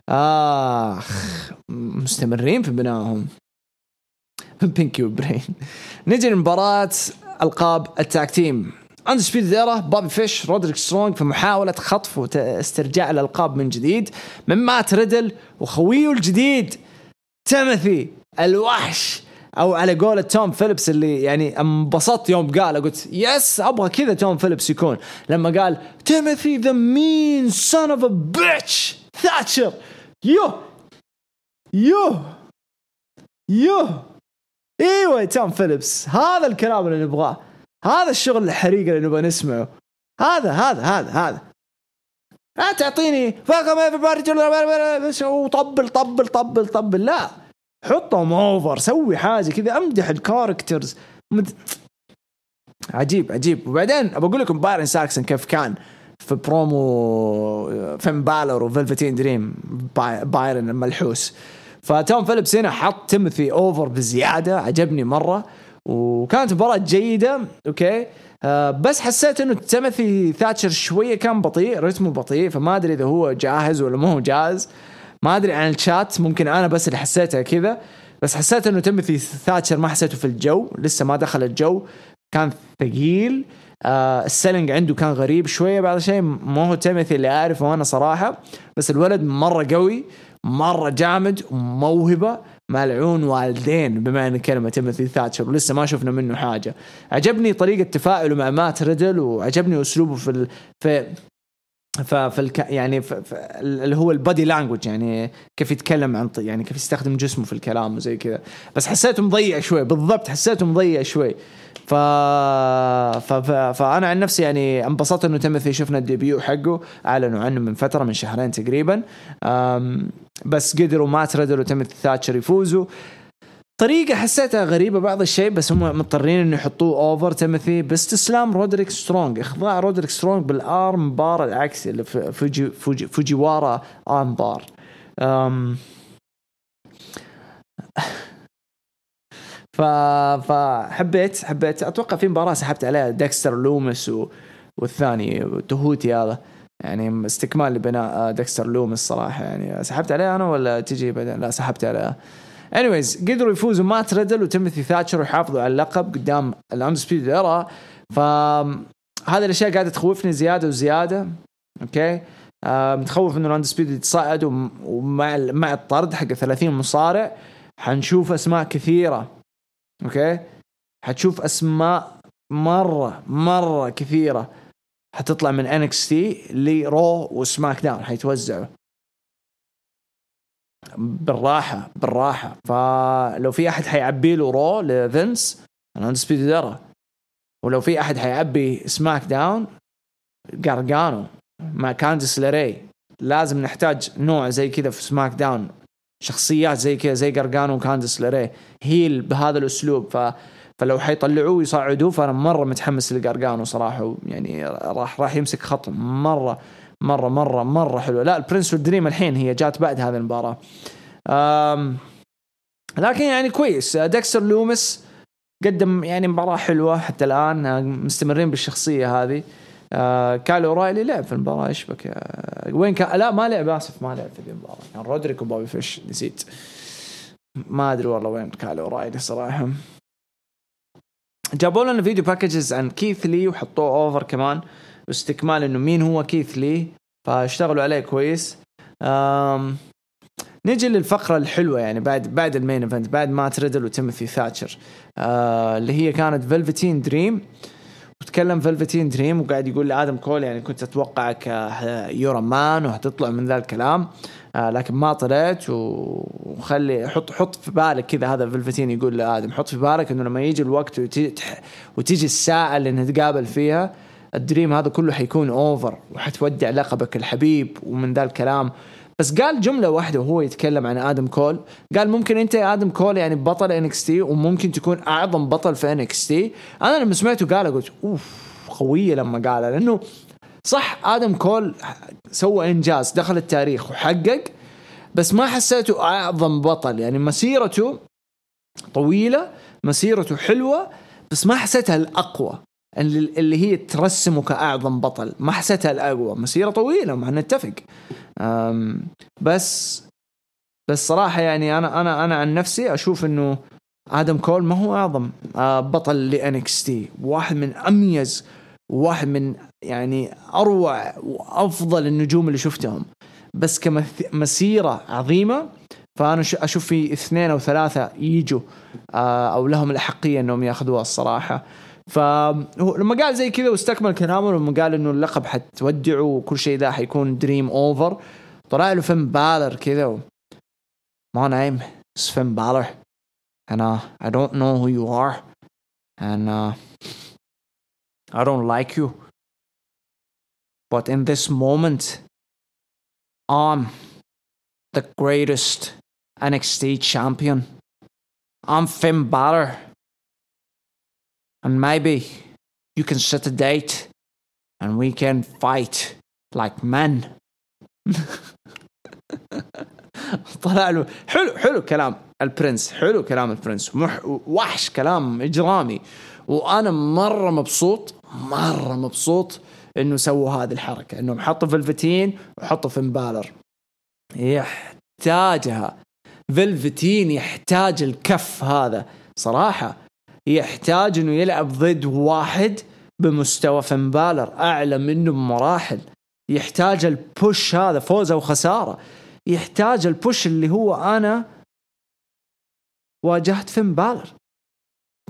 اخ مستمرين في بنائهم بينكي وبرين نجي لمباراة القاب التاك تيم عند سبيد بابي فيش رودريك سترونج في محاولة خطف واسترجاع الألقاب من جديد. من مات ريدل وخويه الجديد. تيموثي الوحش أو على قولة توم فيليبس اللي يعني انبسطت يوم قال قلت yes أبغى كذا توم فيليبس يكون. لما قال تيموثي the mean son of a bitch ثاتشر يو يو يو. إيوه توم فيليبس هذا الكلام اللي نبغاه هذا الشغل الحريق اللي نبغى نسمعه. هذا هذا هذا هذا. لا تعطيني وطبل طبل طبل طبل لا حطهم over سوي حاجة كذا امدح ال characters مد... عجيب عجيب. وبعدين ابى أقول لكم بايرن ساكستون كيف كان في برومو فين بالر وفيلفتين دريم بايرن الملحوس. فتوم فيليبس هنا حط تيموثي over بزيادة عجبني مرة. وكانت مباراة جيدة okay؟ آه بس حسيت إنه تيموثي ثاتشر شوية كان بطيء رتمه بطيء فما أدري إذا هو جاهز ولا ما هو جاهز. ما أدري عن الشات ممكن أنا بس اللي حسيتها كذا. بس حسيت إنه تيموثي ثاتشر ما حسيته في الجو لسه ما دخل الجو كان ثقيل. آه ال selling عنده كان غريب شوية بعض الشيء مو هو تيموثي اللي أعرفه أنا صراحة. بس الولد مرة قوي مرة جامد وموهبة. ملعون والدين بما إن كلمة تيموثي ثاتشر ولسه ما شفنا منه حاجة. عجبني طريقة تفاعله مع مات ريدل وعجبني أسلوبه في ال... في ففي الك... يعني في... في... اللي هو ال body language يعني كيف يتكلم عن يعني كيف يستخدم جسمه في الكلام وزي كذا. بس حسيته مضيع شوي بالضبط حسيته مضيع شوي. ف... ف... ف... فأنا عن نفسي يعني انبسطت إنه تيموثي شفنا ال debut حقه. أعلنوا عنه من فترة من شهرين تقريبا. أم... بس قدروا مات ريدل وتيموثي ثاتشر يفوزوا طريقة حسيتها غريبة بعض الشيء بس هم مضطرين إنه يحطوه over تيموثي باستسلام رودريك سترونج إخضاع رودريك سترونج بال arm bar العكسي اللي فوجي فوجي فوجيوارا arm bar أم ف... فحبيت حبيت. أتوقع في مباراة سحبت عليها ديكستر لومس و... والثاني تيهوتي هذا. يعني استكمال لبناء ديكستر لومس صراحة. يعني سحبت عليها أنا ولا تجي بعدين؟ لا سحبت عليها. anyways قدروا يفوزوا مات ريدل وتيموثي ثاتشر ويحافظوا على اللقب قدام ال Undisputed Era ف هذه الأشياء قاعدة تخوفني زيادة وزيادة. okay؟ آه متخوف إنه ال Undisputed يتصاعد ومع مع الطرد حق 30 مصارع. حنشوف أسماء كثيرة. okay؟ حتشوف أسماء مرة مرة كثيرة حتطلع من NXT ل Raw وسماك داون حيتوزعوا. بالراحة بالراحة. فلو في أحد حيعبي له Raw لفينس Undisputed Era ولو في أحد حيعبي سماك داون جارجانو مع كانديس لاراي. لازم نحتاج نوع زي كذا في سماك داون. شخصيات زي كذا زي جارجانو وكانديس لاراي heel بهذا الأسلوب. ف فلو حيطلعوه ويصعدوه فأنا مرة متحمس لجارجانو صراحة. يعني راح راح يمسك خط مره مره مره مرة حلوة. لا البرنس والدريم الحين هي جات بعد هذه المباراة. لكن يعني كويس. ديكستر لومس قدم يعني مباراة حلوة حتى الآن. مستمرين بالشخصية هذه. آه كايل اورايلي لعب في المباراة إيش بك؟ وين كان لا ما لعب آسف ما لعب في المباراة. كان رودريك وبوبي فيش نسيت. ما أدري والله وين كايل اورايلي صراحة. جابوا لنا video packages عن كيث لي وحطوه over كمان. واستكمال إنه مين هو كيث لي. فاشتغلوا عليه كويس. أم نجي للفقرة الحلوة يعني بعد بعد ال main event بعد مات ريدل وتيموثي ثاتشر. آه اللي هي كانت فيلفتين دريم وتكلم فلفتين دريم وقاعد يقول لادم كول يعني كنت اتوقعك you're a man وهتطلع من ذا الكلام. آه، لكن ما طلعت وخلي حط حط في بالك كذا هذا فلفتين يقول لآدم حط في بالك إنه لما يجي الوقت وتيجي الساعة اللي نتقابل فيها ال dream هذا كله حيكون over وحتودع لقبك الحبيب ومن ذا الكلام. بس قال جملة واحدة وهو يتكلم عن آدم كول. قال ممكن أنت يا آدم كول يعني بطل NXT وممكن تكون أعظم بطل في NXT أنا لما سمعته قال قلت أوف قوية لما قالها لأنه صح آدم كول سوى إنجاز دخل التاريخ وحقق بس ما حسيته أعظم بطل. يعني مسيرته طويلة مسيرته حلوة بس ما حسيتها الأقوى. اللي هي ترسمه كاعظم بطل. ما حسيتها الأقوى. مسيرة طويلة ما نتفق. بس بس صراحة يعني أنا أنا أنا عن نفسي أشوف إنه آدم كول ما هو أعظم آه، بطل ل NXT. واحد من أميز واحد من يعني أروع وأفضل النجوم اللي شفتهم. بس كمسيره عظيمة فأنا أشوف في اثنين أو ثلاثة يجوا آه، أو لهم الأحقية إنهم يأخذوها الصراحة. فلما قال زي كذا واستكمل كلامه لما قال انه اللقب حتودعه وكل شيء ذا حيكون dream over طلع له فين بالر كذا و... My name is Finn Balor and uh, I don't know who you are and uh, I don't like you but in this moment I'm the greatest NXT champion I'm Finn Balor and maybe you can set a date and we can fight like men. طلع له حلو حلو كلام البرنس حلو كلام البرنس. وحش كلام إجرامي. وأنا مرة مبسوط مرة مبسوط إنه سووا هذه الحركة. انهم حطوا فلفتين وحطوا فين بالر يحتاجها. فلفتين يحتاج الكف هذا. صراحة يحتاج إنه يلعب ضد واحد بمستوى فين بالر أعلى منه بمراحل. يحتاج ال push هذا فوز أو خساره يحتاج ال push اللي هو أنا واجهت فين بالر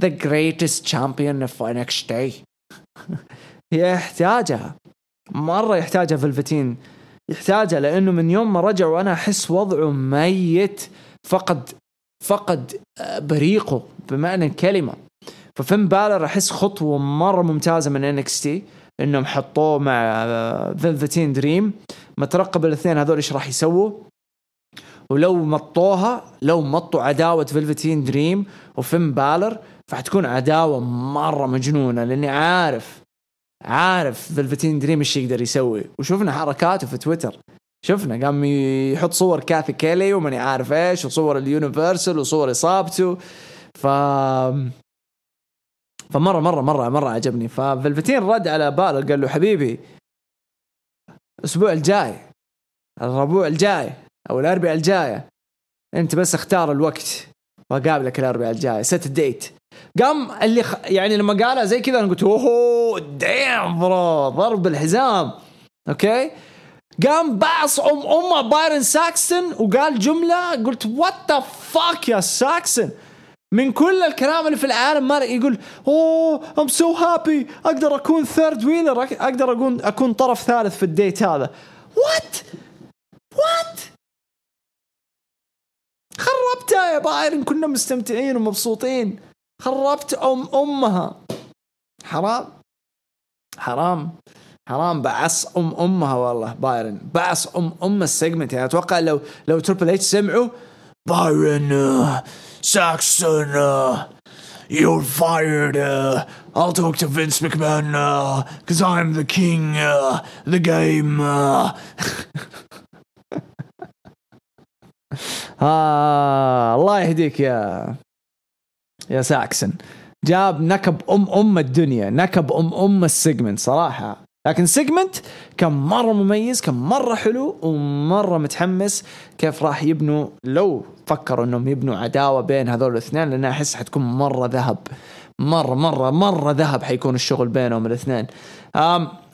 the greatest champion of NXT يحتاجها. مرة يحتاجها فلفتين يحتاجها لأنه من يوم ما رجع وأنا أحس وضعه ميت. فقد فقد بريقه. بمعنى الكلمة. ففين بالر أحس خطوة مرة ممتازة من NXT إنهم حطوه مع فيلفتين دريم مترقب الاثنين هذول إيش راح يسووا؟ ولو مطوها لو مطوا عداوة فيلفتين دريم وفين بالر فحتكون عداوة مرة مجنونة لأني عارف عارف فيلفتين دريم إيش يقدر يسوي. وشفنا حركاته في تويتر. شفنا قام يحط صور كاثي كيلي وماني عارف إيش وصور ال Universal وصور إصابته. ف فمرة مرة مرة مرة عجبني. ففلفتين رد على بالر قال له حبيبي الأسبوع الجاي الربوع الجاي أو الأربعاء الجاية أنت بس اختار الوقت. واقابلك الأربعاء الجاي set ال date قام اللي خ... يعني لما قالها زي كذا أنا قلت oh damn bro ضرب الحزام. أوكي؟ قام بعص ام أمه بايرن ساكسون وقال جملة قلت what the fuck يا ساكسون؟ من كل الكلام اللي في العالم ما يقول oh I'm so happy أقدر أكون third wheeler أقدر اكون أكون طرف ثالث في ال date هذا. what what خربتها يا بايرن كنا مستمتعين ومبسوطين. خربت ام أمها. حرام. حرام. حرام بعص أم أمها والله بايرن بعص أم أم ال segment يعني أتوقع لو لو Triple H سمعوا بايرن Saxon, uh, you're fired. Uh, I'll talk to Vince McMahon because uh, I'm the king, uh, the game. Uh. آه الله يهديك يا يا ساكسن جاب نكب ام ام الدنيا نكب ام ام السيجمنت صراحه لكن segment كان مرة مميز كان مرة حلو ومرة متحمس كيف راح يبنوا لو فكروا إنهم يبنوا عداوة بين هذول الاثنين لأن أحس حتكون مرة ذهب. مرة مرة مرة ذهب حيكون الشغل بينهم الاثنين.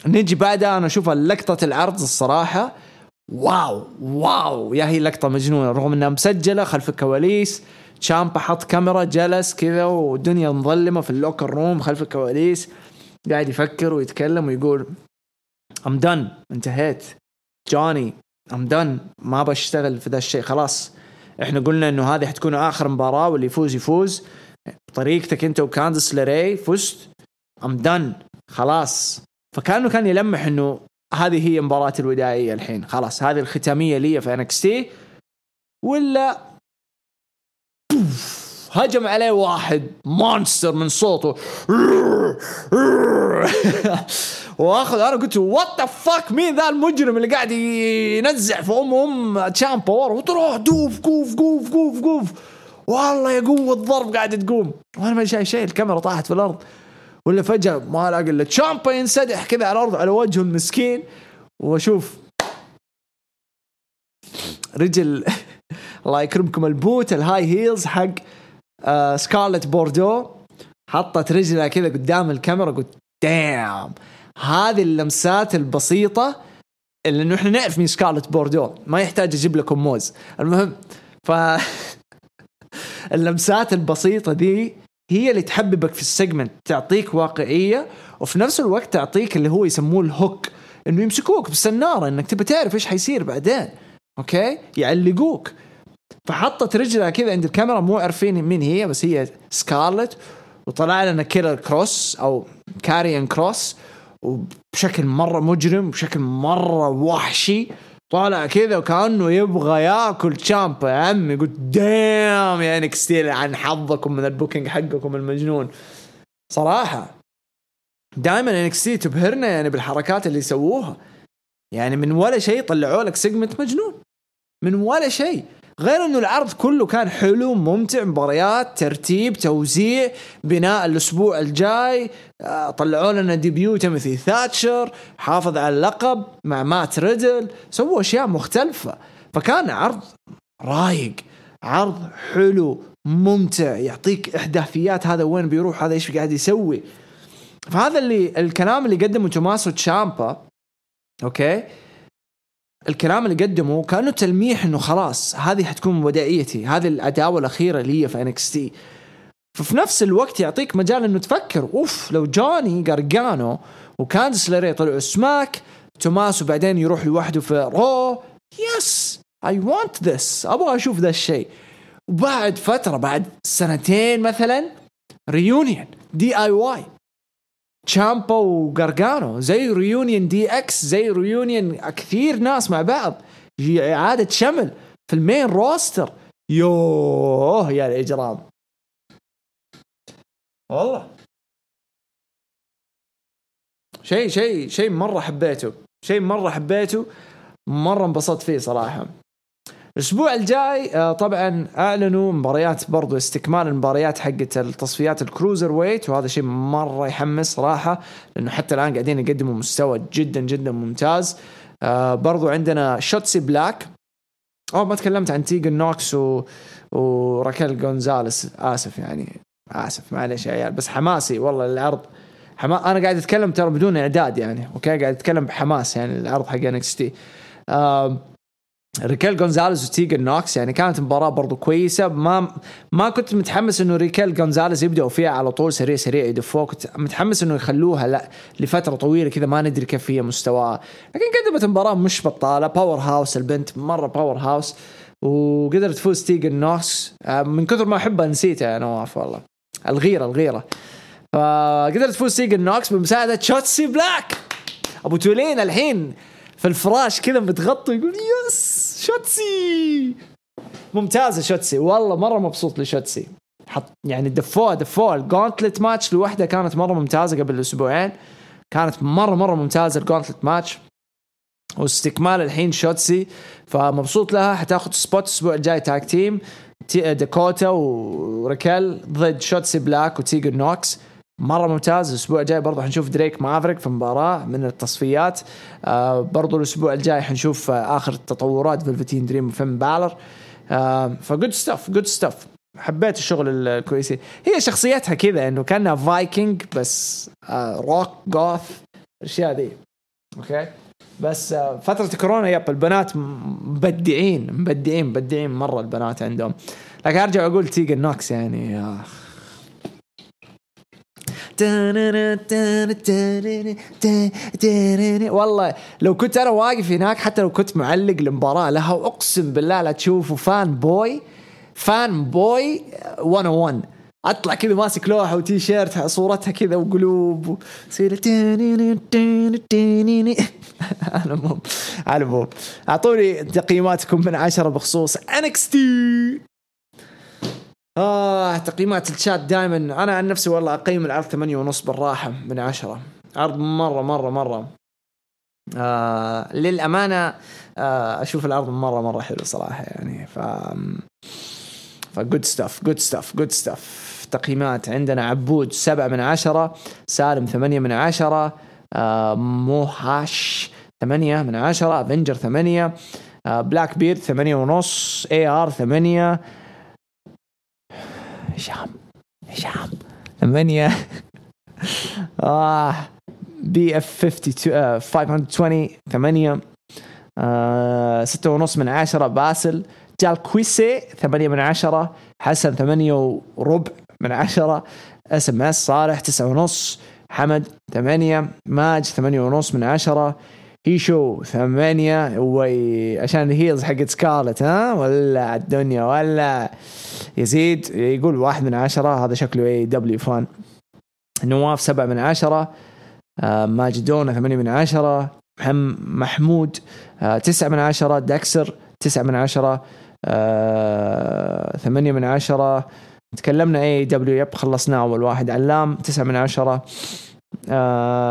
نجي بعدها أنا أشوف لقطة العرض الصراحة. wow wow يا هي لقطة مجنونة رغم إنها مسجلة خلف الكواليس. تشامبا حط كاميرا جلس كذا والدنيا مظلمة في ال locker room خلف الكواليس. قاعد يفكر ويتكلم ويقول I'm done انتهيت. جوني I'm done ما بشتغل في ذا الشيء. خلاص. إحنا قلنا إنه هذه حتكون آخر مباراة واللي يفوز يفوز. بطريقتك أنت وكاندس لاري فزت. I'm done خلاص. فكانه كان يلمح إنه هذه هي مباراة الوداعية الحين. خلاص. هذه الختامية لي في NXT ولا بوف، هجم عليه واحد. monster من صوته. واخذ أنا قلت what the fuck مين ذا المجرم اللي قاعد ينزع في أم أم تشامبا وتروح دوف قوف قوف قوف قوف. والله يا قوة ضرب قاعدة تقوم. وأنا ما شايف شيء الكاميرا طاحت في الأرض. ولا فجأة ما الاقي الا تشامبا ينسدح كذا على الأرض على وجهه المسكين. وأشوف رجل الله يكرمكم ال boot ال high heels حق آه سكارلت بوردو حطت رجلها كذا قدام الكاميرا قلت damn هذه اللمسات البسيطة اللي انه إحنا نعرف مين سكارلت بوردو ما يحتاج أجيب لكم موز. المهم ف اللمسات البسيطة دي هي اللي تحببك في ال segment تعطيك واقعية وفي نفس الوقت تعطيك اللي هو يسموه ال hook إنه يمسكوك بالسنارة إنك تبى تعرف إيش حيصير بعدين. أوكي؟ يعلقوك. فحطت رجلها كذا عند الكاميرا مو عارفين مين هي بس هي سكارلت. وطلع لنا كيلر كروس أو كاريان كروس وبشكل مرة مجرم بشكل مرة وحشي. طالع كذا وكأنه يبغى ياكل تشامبا يا عمي قلت damn يا NXT عن حظكم من ال booking حقكم المجنون. صراحة دائما NXT تبهرنا يعني بالحركات اللي يسووها. يعني من ولا شيء طلعوا لك segment مجنون. من ولا شيء. غير إنه العرض كله كان حلو ممتع مباريات ترتيب توزيع بناء الأسبوع الجاي آه، طلعوا لنا debut تيموثي ثاتشر حافظ على اللقب مع مات ريدل سووا أشياء مختلفة. فكان عرض رايق عرض حلو ممتع يعطيك إحداثيات هذا وين بيروح هذا إيش قاعد يسوي. فهذا اللي الكلام اللي قدمه توماسو تشامبا okay؟ الكلام اللي قدمه كانه تلميح إنه خلاص هذه حتكون وداعية هذه العداوه الأخيرة اللي هي في NXT ففي نفس الوقت يعطيك مجال إنه تفكر أوف لو جوني قرقانو وكاندس لاري طلعوا سماك توماسو بعدين يروح لوحده في Raw yes I want this أبغى أشوف ذا الشيء. وبعد فترة بعد سنتين مثلا reunion DIY تشامبا وقرقانو زي reunion DX زي reunion كثير ناس مع بعض اعاده شمل في ال main roster يوه يا الاجرام والله شيء شيء شيء مره حبيته شيء مره حبيته مره انبسطت فيه صراحة الأسبوع الجاي آه، طبعا أعلنوا مباريات برضو استكمال المباريات حقت التصفيات ال cruiserweight وهذا شيء مرة يحمس صراحة لأنه حتى الآن قاعدين يقدموا مستوى جدا جدا ممتاز. آه، برضو عندنا شوتسي بلاك. اوه ما تكلمت عن تيجن نوكس و... وراكيل جونزاليس آسف يعني آسف معلش يا عيال بس حماسي والله العرض حما... أنا قاعد أتكلم ترى بدون إعداد يعني okay؟ قاعد أتكلم بحماس يعني العرض حق NXT ريكيل جونزاليز وتيجن نوكس يعني كانت مباراة برضو كويسة. ما ما كنت متحمس إنه ريكيل جونزاليز يبدأوا فيها على طول سريع سريع يدفوه كنت متحمس إنه يخلوها لا لفترة طويلة كذا ما ندري كيف هي مستواها. لكن قدمت مباراة مش بطالة. powerhouse البنت مرة powerhouse وقدرت تفوز تيجن نوكس. آه، من كثر ما أحبها نسيتها يا نواف والله. الغيرة الغيرة. فقدرت تفوز تيجن نوكس بمساعدة شوتسي بلاك. أبو تولين الحين في الفراش كذا متغطى يقول yes شوتسي. ممتازة شوتسي. والله مرة مبسوط لشوتسي. حط يعني دفوها دفوها ال gauntlet match لوحدها كانت مرة ممتازة قبل أسبوعين كانت مرة مرة ممتازة ال gauntlet match واستكمال الحين شوتسي. فمبسوط لها. حتاخذ spot الأسبوع الجاي tag team تي- داكوتا وريكيل ضد شوتسي بلاك وتيجن نوكس. مرة ممتاز. الأسبوع الجاي برضه حنشوف دريك مافريك في مباراة من التصفيات. آه برضه الأسبوع الجاي حنشوف آه آخر التطورات فيلفتين دريم وفين بالر. آه ف good stuff good stuff حبيت الشغل الكويسين. هي شخصيتها كذا إنه كأنها فايكنج بس آه rock goth الأشياء دي okay؟ بس آه، فترة كورونا yep البنات مبدعين مبدعين مبدعين مرة البنات عندهم. لكن أرجع أقول تيجن نوكس يعني آخ. والله لو كنت أنا واقف هناك حتى لو كنت معلق المباراة لها وأقسم بالله لا تشوفوا fan boy fan boy 101 أطلع كذا ماسك لوحة وتي شيرت صورتها كذا وقلوب يصير على المهم على المهم أعطوني تقييماتكم من عشرة بخصوص NXT آه تقييمات الشات دائما أنا عن نفسي والله أقيم العرض ثمانية ونص بالراحة من عشرة. عرض مرة مرة مرة. آه للأمانة آه أشوف العرض مرة مرة حلو صراحة يعني. ف good stuff good stuff good stuff. تقييمات عندنا عبود سبعة من عشرة سالم ثمانية من عشرة آه موهاش ثمانية من عشرة افنجر ثمانية آه بلاك بيرد ثمانية ونص AR ثمانية هشام هشام ثمانية آه BF 52 آه 520 ثمانية. آه ستة ونص من عشرة باسل. جال كويسي ثمانية من عشرة. حسن ثمانية وربع من عشرة. SMS صالح تسعة ونص. حمد ثمانية. ماج ثمانية ونص من عشرة. هيشو ثمانية وي عشان ال heels حقت سكارلت ها؟ ولا الدنيا ولا يزيد يقول واحد من عشرة هذا شكله AEW fan نواف سبعة من عشرة آه ماجدونا ثمانية من عشرة محم محمود آه تسعة من عشرة داكسر تسعة من عشرة آه ثمانية من عشرة. تكلمنا اي دبليو يب خلصناه أول واحد. علام تسعة من عشرة. آه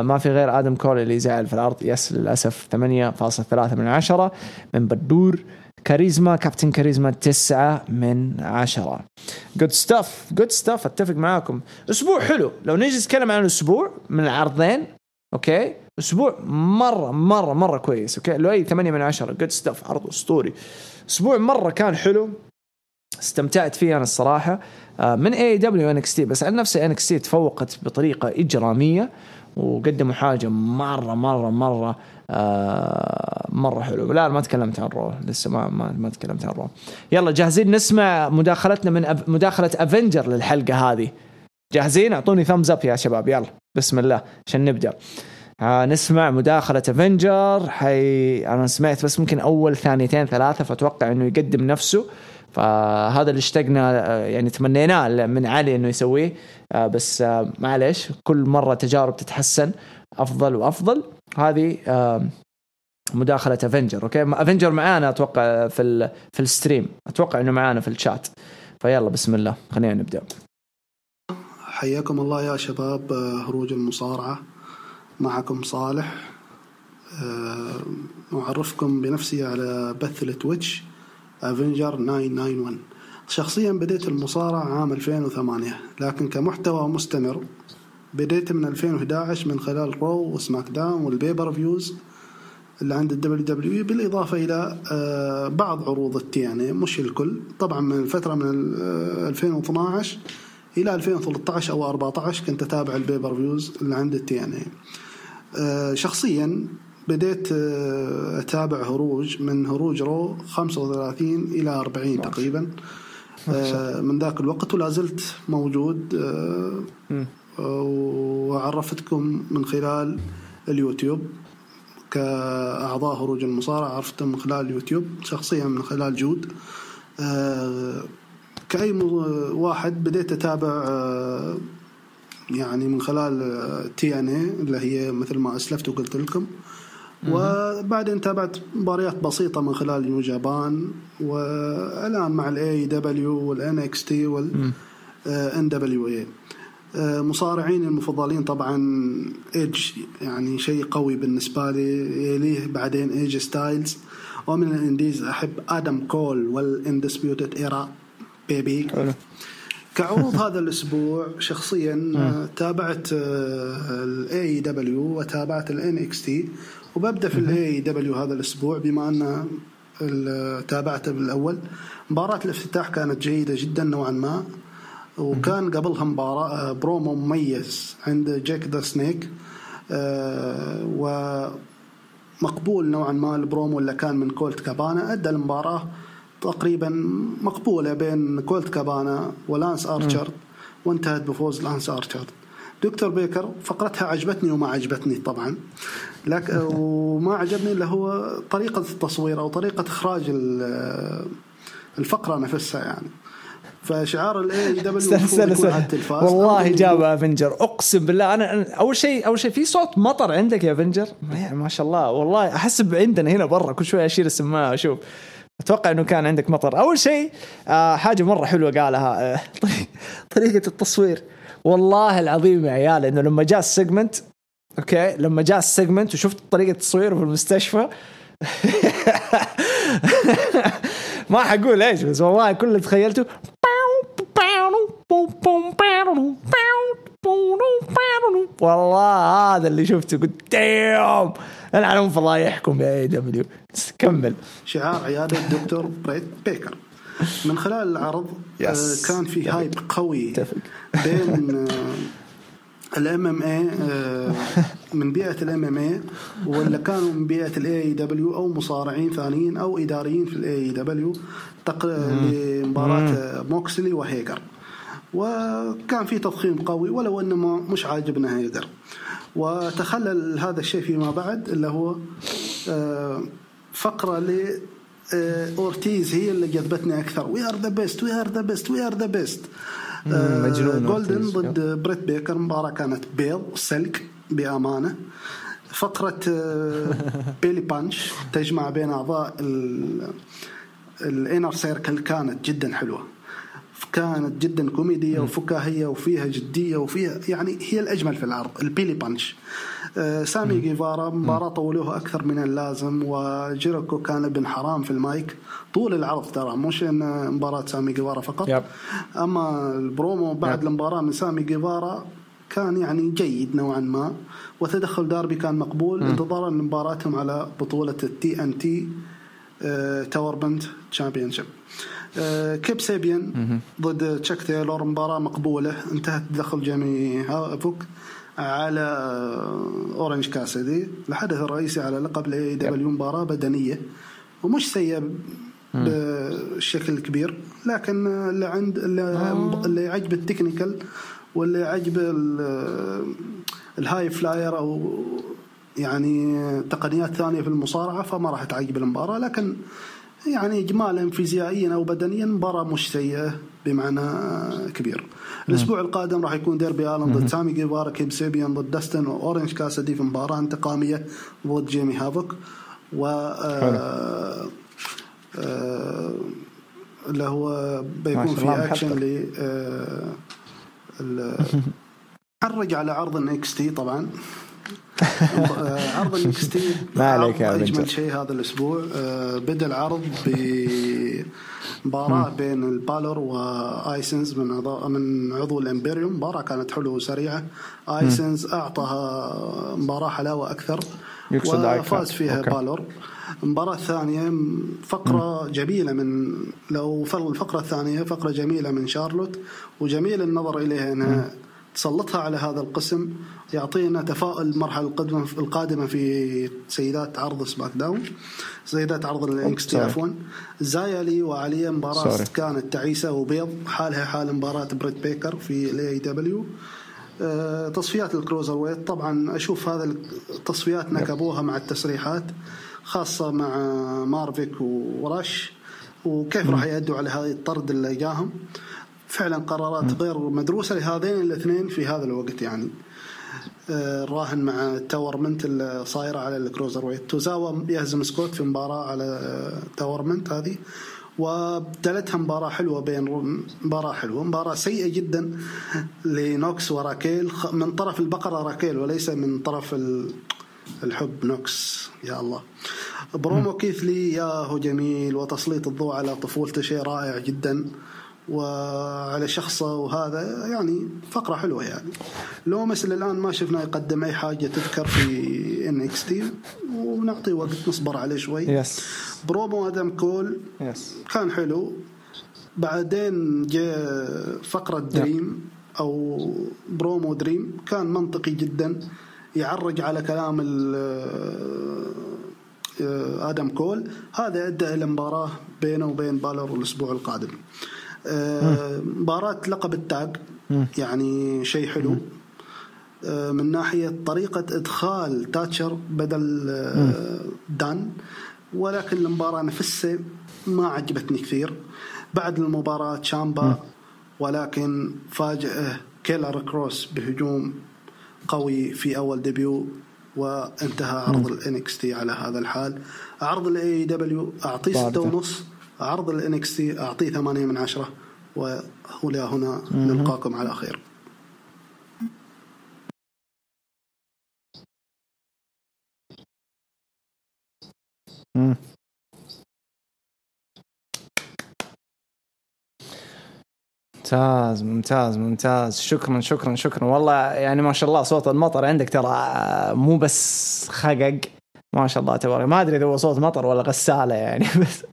ما في غير آدم كول اللي زعل في الأرض. yes للأسف 8.3 من عشرة. من بدور كاريزما كابتن كاريزما تسعة من عشرة. good stuff good stuff أتفق معاكم. أسبوع حلو. لو نجي نتكلم عن الأسبوع من العرضين okay؟ أسبوع مرة مرة مرة كويس okay؟ لو أي 8 من عشرة good stuff عرض أسطوري. أسبوع مرة كان حلو. استمتعت فيه أنا الصراحة. آه، من AEW NXT بس عن نفسي NXT تفوقت بطريقة إجرامية وقدموا حاجة مرة مرة مرة آه مرة حلو لا ما تكلمت عن Raw لسه ما ما, ما تكلمت عن Raw يلا جاهزين نسمع مداخلتنا من أف مداخلة افنجر للحلقة هذه. جاهزين؟ أعطوني thumbs up يا شباب. يلا بسم الله عشان نبدأ. آه نسمع مداخلة افنجر حي أنا سمعت بس ممكن أول ثانيتين ثلاثة فأتوقع إنه يقدم نفسه. فهذا اللي اشتقنا آه، يعني تمنيناه من علي إنه يسويه. آه، بس آه، معلش كل مرة تجارب تتحسن أفضل وأفضل. هذه مداخلة افنجر okay؟ افنجر معانا أتوقع في في ال stream. أتوقع إنه معانا في الشات. فيلا بسم الله. خلينا نبدأ. حياكم الله يا شباب هروج المصارعة. معكم صالح. أعرفكم بنفسي على بث ال Twitch. افنجر 991 شخصيا بديت المصارعة عام 2008 لكن كمحتوى مستمر بديت من 2011 من خلال Raw و SmackDown وال pay-per-views اللي عند ال WWE بالإضافة إلى آه، بعض عروض ال TNA يعني مش الكل. طبعا من الفترة من 2012 آه، إلى 2013 أو 14 كنت أتابع ال pay-per-views اللي عند ال TNA يعني شخصيا بديت آه، أتابع هروج من هروج Raw 35 إلى 40 تقريبا. آه، من ذاك الوقت ولا زلت موجود آه، وعرفتكم من خلال اليوتيوب. كأعضاء هروج المصارعة عرفتهم من خلال اليوتيوب شخصيا من خلال جود. كأي واحد بديت أتابع يعني من خلال TNA اللي هي مثل ما أسلفت وقلت لكم. وبعدين تابعت مباريات بسيطة من خلال New Japan والآن مع ال AEW وال NXT والان WWE مصارعين المفضلين طبعا ايدج يعني شيء قوي بالنسبة لي يليه بعدين AJ Styles ومن ال indies أحب آدم كول وال Undisputed Era baby كعروض هذا الأسبوع شخصيا تابعت ال AEW وتابعت ال NXT وببدأ في ال AEW هذا الأسبوع بما أن تابعته بالأول. مباراة الافتتاح كانت جيدة جدا نوعا ما. وكان قبلها مباراة آه، برومو مميز عند Jake the Snake آه، ومقبول نوعا ما البرومو اللي كان من كولت كابانا. أدى المباراة تقريبا مقبولة بين كولت كابانا ولانس ارشر وانتهت بفوز لانس ارشر دكتور بيكر فقرتها عجبتني وما عجبتني طبعا. لكن وما عجبني اللي هو طريقة التصوير أو طريقة إخراج ال- الفقرة نفسها يعني. فشعار ال AEW استنى استنى والله جاب افنجر أقسم بالله أنا أول شيء أول شيء في صوت مطر عندك يا افنجر ما- ما شاء الله والله احسب عندنا هنا برا كل شوي أشيل السماعة أشوف أتوقع إنه كان عندك مطر. أول شيء آه حاجة مرة حلوة قالها آه طريق- طريقة التصوير. والله العظيم يا عيال إنه لما جاء ال segment okay لما جاء ال segment وشفت طريقة تصويره في المستشفى ما حقول إيش بس والله كل اللي تخيلته والله هذا اللي شفته قلت دايم العنهم فضايحكم يا AEW كمل شعار عيادة الدكتور بريت بيكر من خلال العرض آه. كان في. hype قوي. بين ال MMA من بيئة ال MMA ولا كانوا من بيئة ال AEW أو مصارعين ثانيين أو إداريين في ال AEW لمباراة موكسلي وهيجر. وكان في تضخيم قوي ولو أنه ما- مش عاجبنا هيجر. وتخلل هذا الشيء فيما بعد اللي هو آه، فقرة ل آه، أورتيز هي اللي جذبتني أكثر. وي ار ذا بيست وي ار ذا بيست وي ار ذا بيست مجنون جولدن ضد بريت بيكر مباراة كانت بيض سلك بأمانة. فقرة آه، بيلي بانش تجمع بين أعضاء الانر سيركل كانت جدا حلوة. كانت جدا كوميدية وفكاهية وفيها جدية وفيها يعني هي الأجمل في العرض البيلي بانش آه، سامي جيفارا مباراة طولوها أكثر من اللازم وجيريكو كان ابن حرام في المايك. طول العرض ترى مش إن مباراة سامي جيفارا فقط. yep. أما البرومو بعد yep. المباراة من سامي جيفارا كان يعني جيد نوعا ما وتدخل داربي كان مقبول انتظارا لمباراتهم على بطولة ال TNT tournament championship Kip Sabian ضد تشاك تايلور مباراة مقبولة انتهت تدخل جيمي هافوك. على آه، Orange Cassidy الحدث الرئيسي على لقب ال AEW مباراة بدنية ومش سيئه بشكل كبير لكن اللي عند اللي, اللي عجب ال technical واللي عجب ال- ال high flyer أو يعني تقنيات ثانية في المصارعة فما راح تعجب المباراة لكن يعني اجمالا فيزيائيا أو بدنيا مباراة مش سيئة. بمعنى كبير. الأسبوع القادم راح يكون Darby Allin ضد Sammy Guevara Kip Sabian ضد Dustin و Orange Cassidy في مباراة انتقامية ضد Jimmy Havoc. و آه، آه، اللي هو بيكون في اكشن. ل آه، ال- حنرجع على عرض ال NXT طبعا. آه، عرض ال NXT ما عليك يا أجمل. شيء هذا الأسبوع آه، بدأ العرض بمباراة بين ال Bálor و Aichner من عضو من عضو ال Imperium مباراة كانت حلوة وسريعة. Aichner أعطاها مباراة حلاوة أكثر يقصد. وفاز فيها okay. Bálor المباراة الثانية فقرة جميلة من لو الفقرة الثانية فقرة جميلة من Charlotte. وجميل النظر إليها أنها تسلطها على هذا القسم. يعطينا تفاؤل المرحلة القادمة القادمة في سيدات عرض SmackDown. سيدات عرض ال NXT sorry. عفوا Xia Li و Aliyah مباراة sorry. كانت تعيسة وبيض. حالها حال مباراة Britt Baker في ال AEW آه، تصفيات ال cruiserweight. طبعا أشوف هذا التصفيات نكبوها مع التسريحات خاصة مع Maverick و Rush. وكيف راح يأدوا على هذه الطرد اللي جاهم. فعلا قرارات غير مدروسة لهذين الاثنين في هذا الوقت يعني. الراهن مع tournament اللي صايرة على ال cruiser. weight Tozawa يهزم Scott في مباراة على tournament هذه. وبدلتها مباراة حلوة بين مباراة حلوة. مباراة سيئة جدا ل Nox و Raquel. من طرف البقرة Raquel وليس من طرف ال- الحب Nox. يا الله. promo Keith Lee يا هو جميل. وتسليط الضوء على طفولته شيء رائع جدا. وعلى شخصه وهذا يعني فقرة حلوة يعني. Lumis اللي الآن ما شفنا يقدم أي حاجة تذكر في NXT ونعطيه وقت نصبر عليه شوي. yes promo Adam Cole yes كان حلو. بعدين جاء فقرة Dream أو promo Dream كان منطقي جدا يعرج على كلام ال- Adam Cole. هذا أدى إلى مباراة بينه وبين Bálor الأسبوع القادم. آه، مباراة لقب ال tag. يعني شيء حلو. آه، من ناحية طريقة إدخال Thatcher بدل آه، Dunne. ولكن المباراة نفسها ما عجبتني كثير. بعد المباراة Ciampa. ولكن فاجأة Killer Kross بهجوم قوي في أول debut. وانتهى عرض ال NXT على هذا الحال. عرض ال AEW أعطيه. ستة ونص. عرض ال NXT أعطيه ثمانية من عشرة وهنا هنا نلقاكم على خير. مم. ممتاز ممتاز ممتاز. شكرا شكرا شكرا. والله يعني ما شاء الله صوت المطر عندك ترى مو بس خقق. ما شاء الله تبارك. ما أدري إذا هو صوت مطر ولا غسالة يعني بس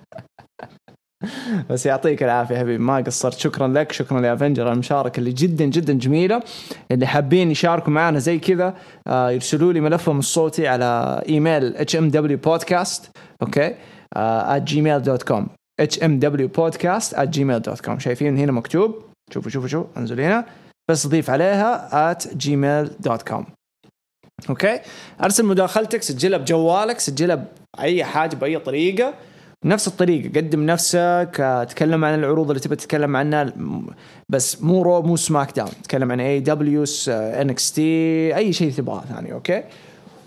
بس يعطيك العافية حبيبي ما قصرت. شكرا لك شكرا لأفنجر على المشاركة اللي جدا جدا جميلة اللي حابين يشاركوا معنا زي كذا آه، يرسلوا لي ملفهم الصوتي على إيميل hmwpodcast أوكي؟ at gmail.com hmwpodcast at gmail.com شايفين هنا مكتوب؟ شوفوا شوفوا شوفوا انزل هنا. بس ضيف عليها at gmail.com okay؟ أرسل مداخلتك سجلها بجوالك سجلها بأي حاجة بأي طريقة. نفس الطريقة قدم نفسك آه، تكلم عن العروض اللي تبي تتكلم عنها بس مو Raw مو SmackDown تكلم عن AEW NXT أي شيء تبغاه ثاني okay؟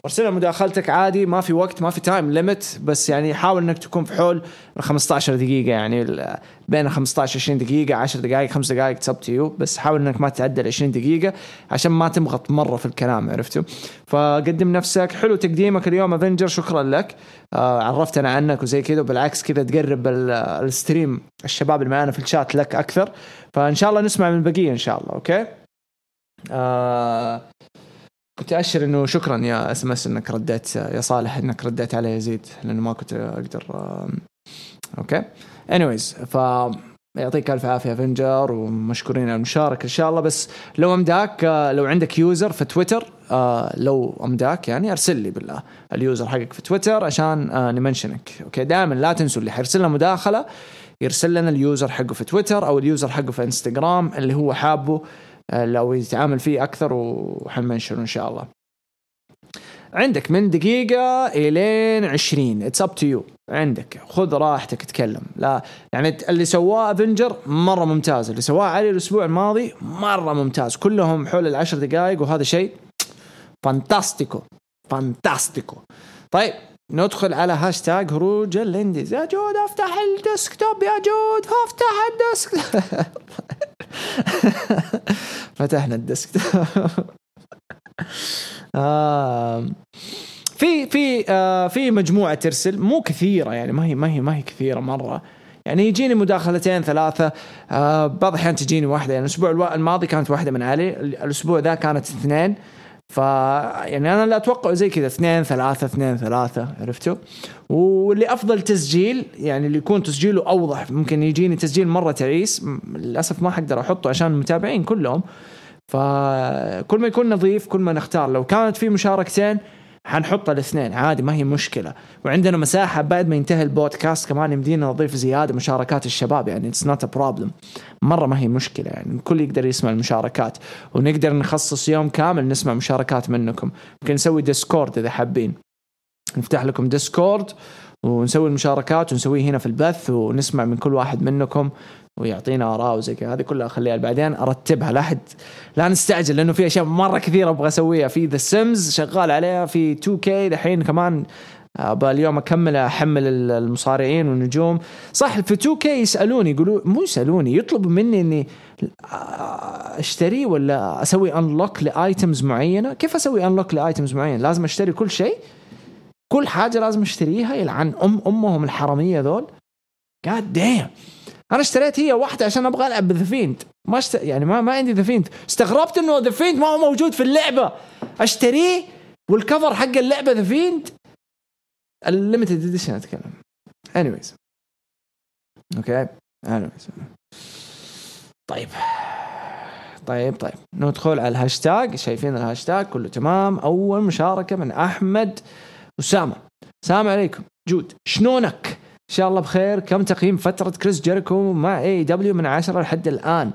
ارسلها مداخلتك عادي ما في وقت ما في time limit بس يعني حاول إنك تكون في حول ال 15 دقيقة يعني بين 15 20 دقيقة 10 دقائق 5 دقائق it's to بس حاول إنك ما تعدى ال 20 دقيقة عشان ما تمغط مرة في الكلام عرفتوا؟ فقدم نفسك حلو تقديمك اليوم Avenger شكرا لك آه عرفتنا عنك وزي كذا وبالعكس كذا تقرب ال- ال stream الشباب اللي معانا في الشات لك أكثر فإن شاء الله نسمع من البقية إن شاء الله okay؟ آه كنت أشر إنه شكرا يا SMS إنك رديت يا صالح إنك رديت علي يزيد لأنه ما كنت أقدر okay. anyways ف يعطيك ألف عافية Avenger ومشكورين على المشاركة إن شاء الله. بس لو أمداك آه، لو عندك user في تويتر آه، لو أمداك يعني أرسل لي بالله ال user حقك في تويتر عشان آه، نمنشنك. okay؟ دائما لا تنسوا اللي حيرسل لنا مداخلة يرسل لنا ال user حقه في تويتر أو ال user حقه في انستغرام اللي هو حابه لو يتعامل فيه أكثر وحنمنشنه إن شاء الله. عندك من دقيقة إلين 20 it's up to you عندك. خذ راحتك اتكلم لا يعني اللي سواه Avenger مرة ممتاز. اللي سواه علي الأسبوع الماضي مرة ممتاز. كلهم حول العشر دقائق وهذا شيء fantastico fantastico طيب ندخل على هاشتاج هروج ال indies يا جود أفتح ال desktop يا جود أفتح ال desktop. فتحنا ال desktop. في في آه في مجموعة ترسل مو كثيرة يعني ما هي ما هي ما هي كثيرة مرة. يعني يجيني مداخلتين ثلاثة آه بعض الأحيان تجيني واحدة. يعني الأسبوع الوا- الماضي كانت واحدة من علي الأسبوع ذا كانت اثنين. ف يعني أنا لا أتوقع زي كذا اثنين ثلاثة اثنين ثلاثة عرفتوا؟ واللي أفضل تسجيل يعني اللي يكون تسجيله أوضح ممكن يجيني تسجيل مرة تعيس للأسف ما حقدر أحطه عشان المتابعين كلهم. فكل ما يكون نظيف كل ما نختار. لو كانت في مشاركتين حنحط الاثنين عادي ما هي مشكلة. وعندنا مساحة بعد ما ينتهي البودكاست كمان يمدينا نضيف زيادة مشاركات الشباب يعني it's not problem مرة ما هي مشكلة يعني الكل يقدر يسمع المشاركات. ونقدر نخصص يوم كامل نسمع مشاركات منكم. ممكن نسوي Discord إذا حابين. نفتح لكم Discord ونسوي المشاركات ونسويه هنا في البث ونسمع من كل واحد منكم. ويعطينا آراء وزي كذا. هذه كلها خليها بعدين أرتبها. لا حد لا نستعجل لأنه في أشياء مرة كثيرة أبغى أسويها. في The Sims شغال عليها في 2K دحين كمان. أبى اليوم أكمل أحمل ال- المصارعين والنجوم. صح في 2K يسألوني يقولوا مو يسألوني يطلبوا مني إني أشتري ولا أسوي unlock ل items معينة؟ كيف أسوي unlock ل items معينة؟ لازم أشتري كل شيء؟ كل حاجة لازم أشتريها؟ يلعن ام أمهم الحرامية ذول؟ God damn أنا اشتريت هي واحدة عشان أبغى ألعب ب The Fiend ما اشت... يعني ما ما عندي The Fiend استغربت إنه The Fiend ما هو موجود في اللعبة. أشتريه وال cover حق اللعبة The Fiend ال limited edition أتكلم. anyways okay anyways طيب. طيب طيب. ندخل على الهاشتاج. شايفين الهاشتاج؟ كله تمام. أول مشاركة من أحمد اسامه السلام عليكم. جود. شلونك إن شاء الله بخير. كم تقييم فترة كريس جيريكو مع AEW من عشرة لحد الآن؟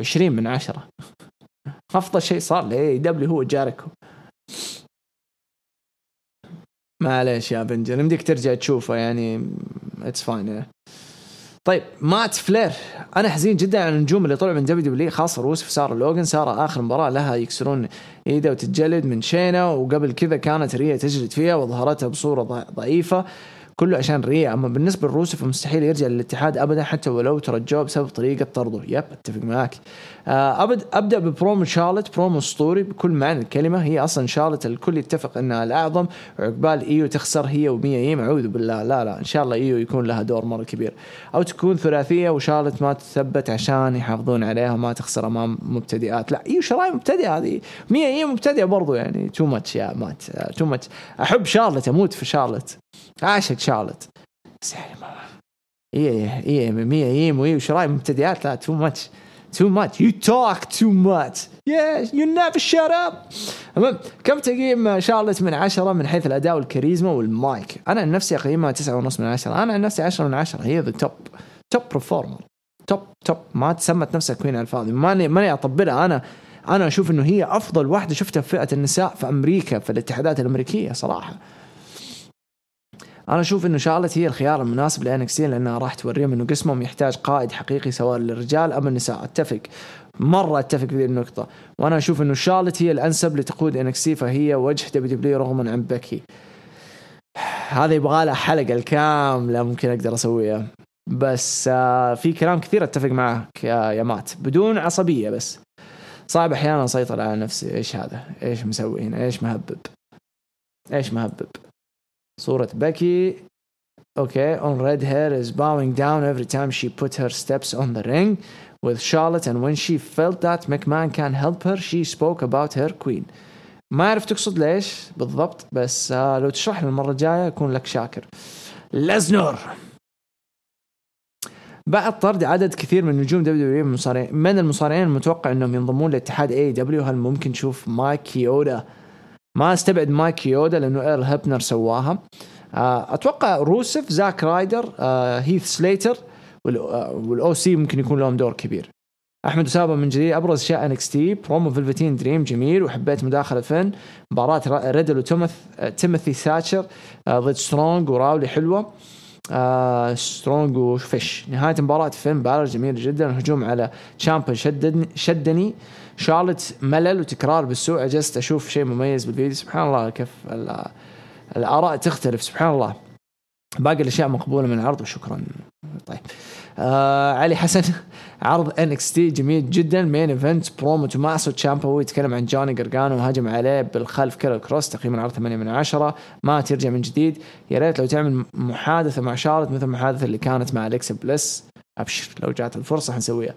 20 من عشرة. أفضل شيء صار ل AEW هو جاريكو معليش يا بنجر يمديك ترجع تشوفه يعني. it's fine طيب مات فلير. أنا حزين جدا على النجوم اللي طلعوا من WWE خاصة روسف وسارة لوجن سارة آخر مباراة لها يكسرون إيده وتتجلد من شينا وقبل كذا كانت ريا تجلد فيها وظهرتها بصورة ضعيفة. كله عشان ريا أما بالنسبة لروسف فمستحيل يرجع للاتحاد ابدا حتى ولو ترجوه بسبب طريقة طرده. yep أتفق معاك. آه، أبد أبدأ ببرومو شارلت. برومو أسطوري بكل معنى الكلمة. هي أصلا شارلت الكل يتفق إنها الأعظم. وعقبال إيو تخسر هي وميا ييم أعوذ بالله. لا لا إن شاء الله إيو يكون لها دور مرة كبير. أو تكون ثلاثية وشارلت ما تثبت عشان يحافظون عليها وما تخسر أمام مبتدئات. لا إيو شراي مبتدئة هذه. ميا ييم مبتدئة برضو يعني too much يا مات. too much أحب شارلت أموت في شارلت. اعشق شارلت بس يعني ما إيه إيه ميا ييم وايو شراي مبتدئات؟ لا too much too much. You talk too much. Yeah you never shut up. المهم كم تقييم شارلت من عشرة من حيث الأداء والكاريزما والمايك؟ أنا عن نفسي أقيمها تسعة ونص من عشرة. أنا عن نفسي عشرة من عشرة. هي the top top performer top top ما تسمت نفسها queen ع الفاضي. ماني ماني أطبلها. أنا أنا أشوف إنه هي أفضل واحدة شفتها في فئة النساء في أمريكا في الاتحادات الأمريكية صراحة. أنا أشوف إنه شارلت هي الخيار المناسب ل NXT لأنها راح توريهم إنه قسمهم يحتاج قائد حقيقي سواء للرجال أم النساء. أتفق. مرة أتفق في ذي النقطة. وأنا أشوف إنه شارلت هي الأنسب لتقود NXT فهي وجه WWE رغما عن بيكي هذا يبغى لها حلقة الكاملة ممكن أقدر أسويها. بس آه في كلام كثير أتفق معك يا يا مات. بدون عصبية بس. صعب أحيانا أسيطر على نفسي. إيش هذا؟ إيش مسوي هنا؟ إيش مهبب؟ إيش مهبب؟ صورة بيكي Okay, on red hair is bowing down every time she put her steps on the ring. With Charlotte and when she felt that McMahon can help her she spoke about her queen. ما أعرف تقصد ليش بالضبط بس آه لو تشرح لي المرة الجاية أكون لك شاكر. لزنر بعد طرد عدد كثير من نجوم WWE من المصارعين من المصارعين المتوقع إنهم ينضمون لاتحاد AEW هل ممكن نشوف مايك كيودا؟ ما استبعد مايك كيودا لأنه إيرل هيبنر سواها. آه، أتوقع روسف زاك رايدر آه، هيث سليتر وال OC ممكن يكون لهم دور كبير. أحمد اسامه من جديد أبرز أشياء NXT promo فيلفتين دريم جميل وحبيت مداخلة فين مباراة را- ريدل وتيموث آه، تيموثي ثاتشر آه، ضد سترونج وراولي حلوة. آه سترونج وفيش نهاية مباراة فين بالر جميلة جدا الهجوم على تشامبا شدني شدني. شارلت ملل وتكرار بالسوء. عجزت أشوف شيء مميز بالفيديو. سبحان الله كيف ال- الآراء تختلف. سبحان الله. باقي الأشياء مقبولة من العرض وشكرا. طيب. آه علي حسن عرض NXT جميل جدا. main event promo توماسو تشامبا يتكلم عن جوني جرجانو وهجم عليه بالخلف كيرل كروس تقييم العرض 8 من 10 ما ترجع من جديد. يا ريت لو تعمل محادثة مع شارلت مثل المحادثة اللي كانت مع اليكس بليس. أبشر لو جات الفرصة حنسويها.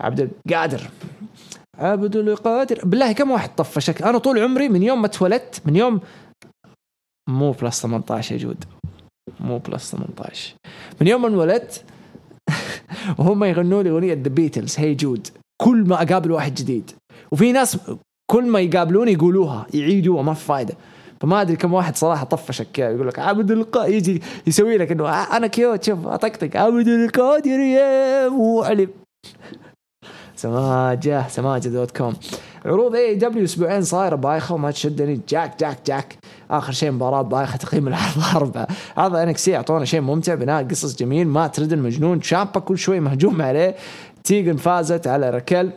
عبد القادر. عبد القادر بالله كم واحد طفشك أنا طول عمري من يوم ما اتولدت من يوم مو plus 18 يا جود. مو plus 18 من يوم ما انولدت وهم يغنوا لي أغنية The Beatles Hey Jude. كل ما أقابل واحد جديد. وفي ناس كل ما يقابلوني يقولوها يعيدوها ما في فايدة. فما أدري كم واحد صراحة طفشك كذا يقول لك عبد القادر يجي يسوي لك إنه أنا cute شوف أطقطق. عبد القادر يا أبو سماجة سماجة dot com. عروض AEW أسبوعين صايرة بايخة وما تشدني. جاك جاك جاك. آخر شيء مباراة بايخة تقييم العرض أربعة. عرض NXT اعطونا شيء ممتع بناء قصص جميل. ما ترد المجنون شامبا كل شوي مهجوم عليه. تيجن فازت على ركل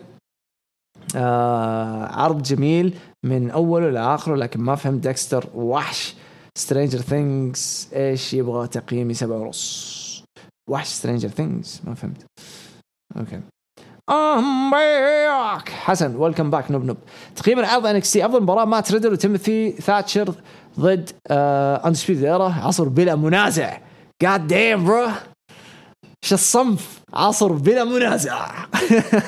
آه عرض جميل من أوله لآخره لكن ما فهمت ديكستر. وحش. سترينجر ثينجز إيش يبغى تقييمي؟ سبعة ونص. وحش سترينجر ثينجز ما فهمت. أوكي. ام باك حسن ويلكم باك نوب نوب تقييم العرض انك سي أفضل مباراة مات ريدل وتيموثي ثاتشر ضد اندسبيد ايرا عصر بلا منازع. God damn bro إيش الصنف؟ عصر بلا منازع.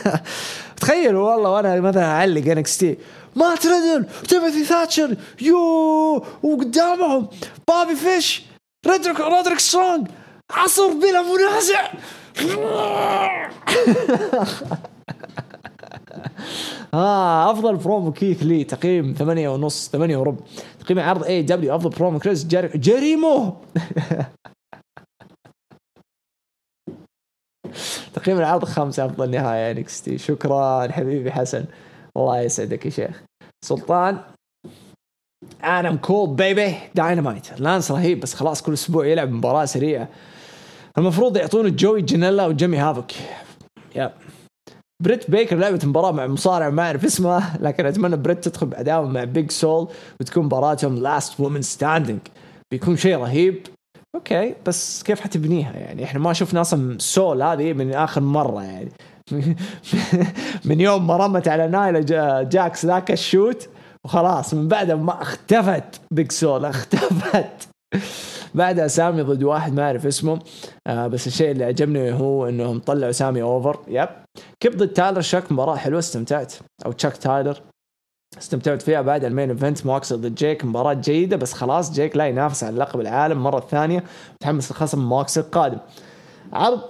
تخيلوا والله وأنا مثلا أعلق NXT مات ريدل تيموثي ثاتشر. يو وقدامهم بابي فيش رودريك رودريك سترونج عصر بلا منازع. آه أفضل برومو كيث لي تقييم ثمانية ونص ثمانية وربع. تقييم عرض AEW أفضل برومو كريس جري جيريكو تقييم العرض خمسة أفضل نهاية NXT شكرا حبيبي حسن. الله يسعدك يا شيخ. سلطان آدم كول baby Dynamite لانس رهيب بس خلاص كل أسبوع يلعب مباراة سريعة. المفروض يعطون جوي جينيلا وجيمي هافوك. yep. بريت بيكر لعبت مباراة مع مصارع ما أعرف اسمه لكن أتمنى بريت تدخل بعداوة مع بيج سول وتكون مباراتهم last woman standing بيكون شيء رهيب. okay بس كيف حتبنيها يعني؟ إحنا ما شفنا أصلا سول هذه من آخر مرة يعني. من يوم ما رمت على نايلا جا- جاكس ذاك ال shoot وخلاص من بعدها ما اختفت بيج سول اختفت. بعدها سامي ضد واحد ما أعرف اسمه. آه بس الشيء اللي عجبني هو إنهم طلعوا سامي over yep كيف ضد تايلر؟ شاك مباراة حلوة استمتعت. أو تشاك تايلر. استمتعت فيها بعد ال main event. موكس ضد جيك مباراة جيدة بس خلاص جيك لا ينافس على لقب العالم. مرة ثانية متحمس لخصم موكس القادم. عرض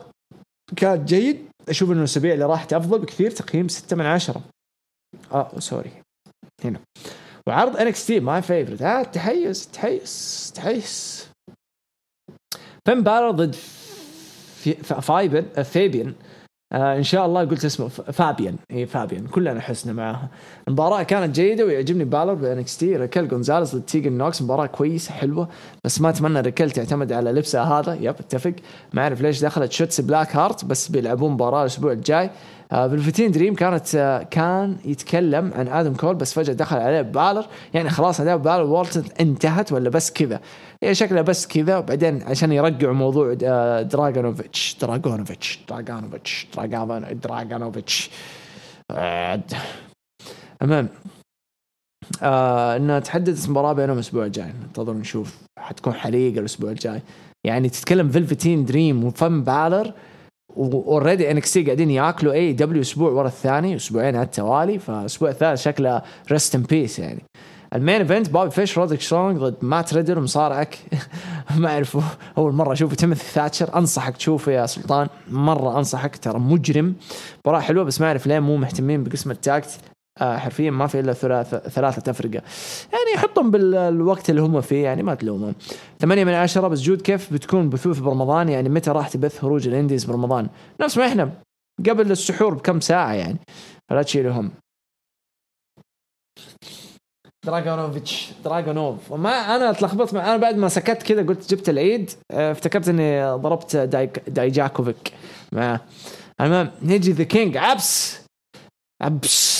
كان جيد. أشوف إنه الاسابيع اللي راحت أفضل بكثير. تقييم 6 من 10 آه sorry. هنا. وعرض NXT my favorite ها تحيز تحيز تحيز. فين بالر ضد فايبن آه، فابيان. آه إن شاء الله قلت اسمه فابيان. إي فابيان. كلنا حسنا معاها. المباراة كانت جيدة ويعجبني بالر ب NXT. ريكل جونزاليز ضد تيجن نوكس. مباراة كويسة حلوة. بس ما أتمنى ريكل تعتمد على لبسها هذا. yep اتفق. ما أعرف ليش دخلت شوتسي بلاك هارت. بس بيلعبون مباراة الأسبوع الجاي. آه فيلفتين دريم كانت آه كان يتكلم عن آدم كول بس فجأة دخل عليه بالر. يعني خلاص عداوة بالر ووالتر انتهت ولا بس كذا؟ هي شكلها بس كذا. وبعدين عشان يرجعوا موضوع آه، دراجونوفيتش دراجونوفيتش دراجونوفيتش دراجون- دراجونوفيتش آه، المهم آه انها تحددت مباراة بينهم الأسبوع الجاي. ننتظر نشوف حتكون حريقه الأسبوع الجاي. يعني تتكلم فيلفتين دريم وفين بالر. و already NXT قاعدين ياكلوا AEW أسبوع ورا الثاني أسبوعين على التوالي فالاسبوع الثالث شكله rest in peace يعني. ال main event بوبي فيش رودريك سترونج ضد مات ريدل مصارعك. ما اعرفه أول مرة اشوفه تيموثي ثاتشر. أنصحك تشوفه يا سلطان مرة أنصحك ترى مجرم. مباراة حلوة بس ما أعرف ليه مو مهتمين بقسم ال tag. حرفيا ما في إلا ثلاث ثلاثة افرقه يعني يحطهم بالوقت اللي هم فيه يعني ما تلومهم 8 من 10 بس جود كيف بتكون بثوث برمضان؟ يعني متى راح تبث خروج الإنديز برمضان؟ نفس ما إحنا قبل السحور بكم ساعة يعني. فلا تشيلوا هم دراجونوفيتش دراجونوف وما أنا تلخبطت مع أنا بعد ما سكت كذا قلت جبت العيد آه، افتكرت إني ضربت دايك دايجاكوفيك. معاه المهم نيجي the King. عبس! عبس!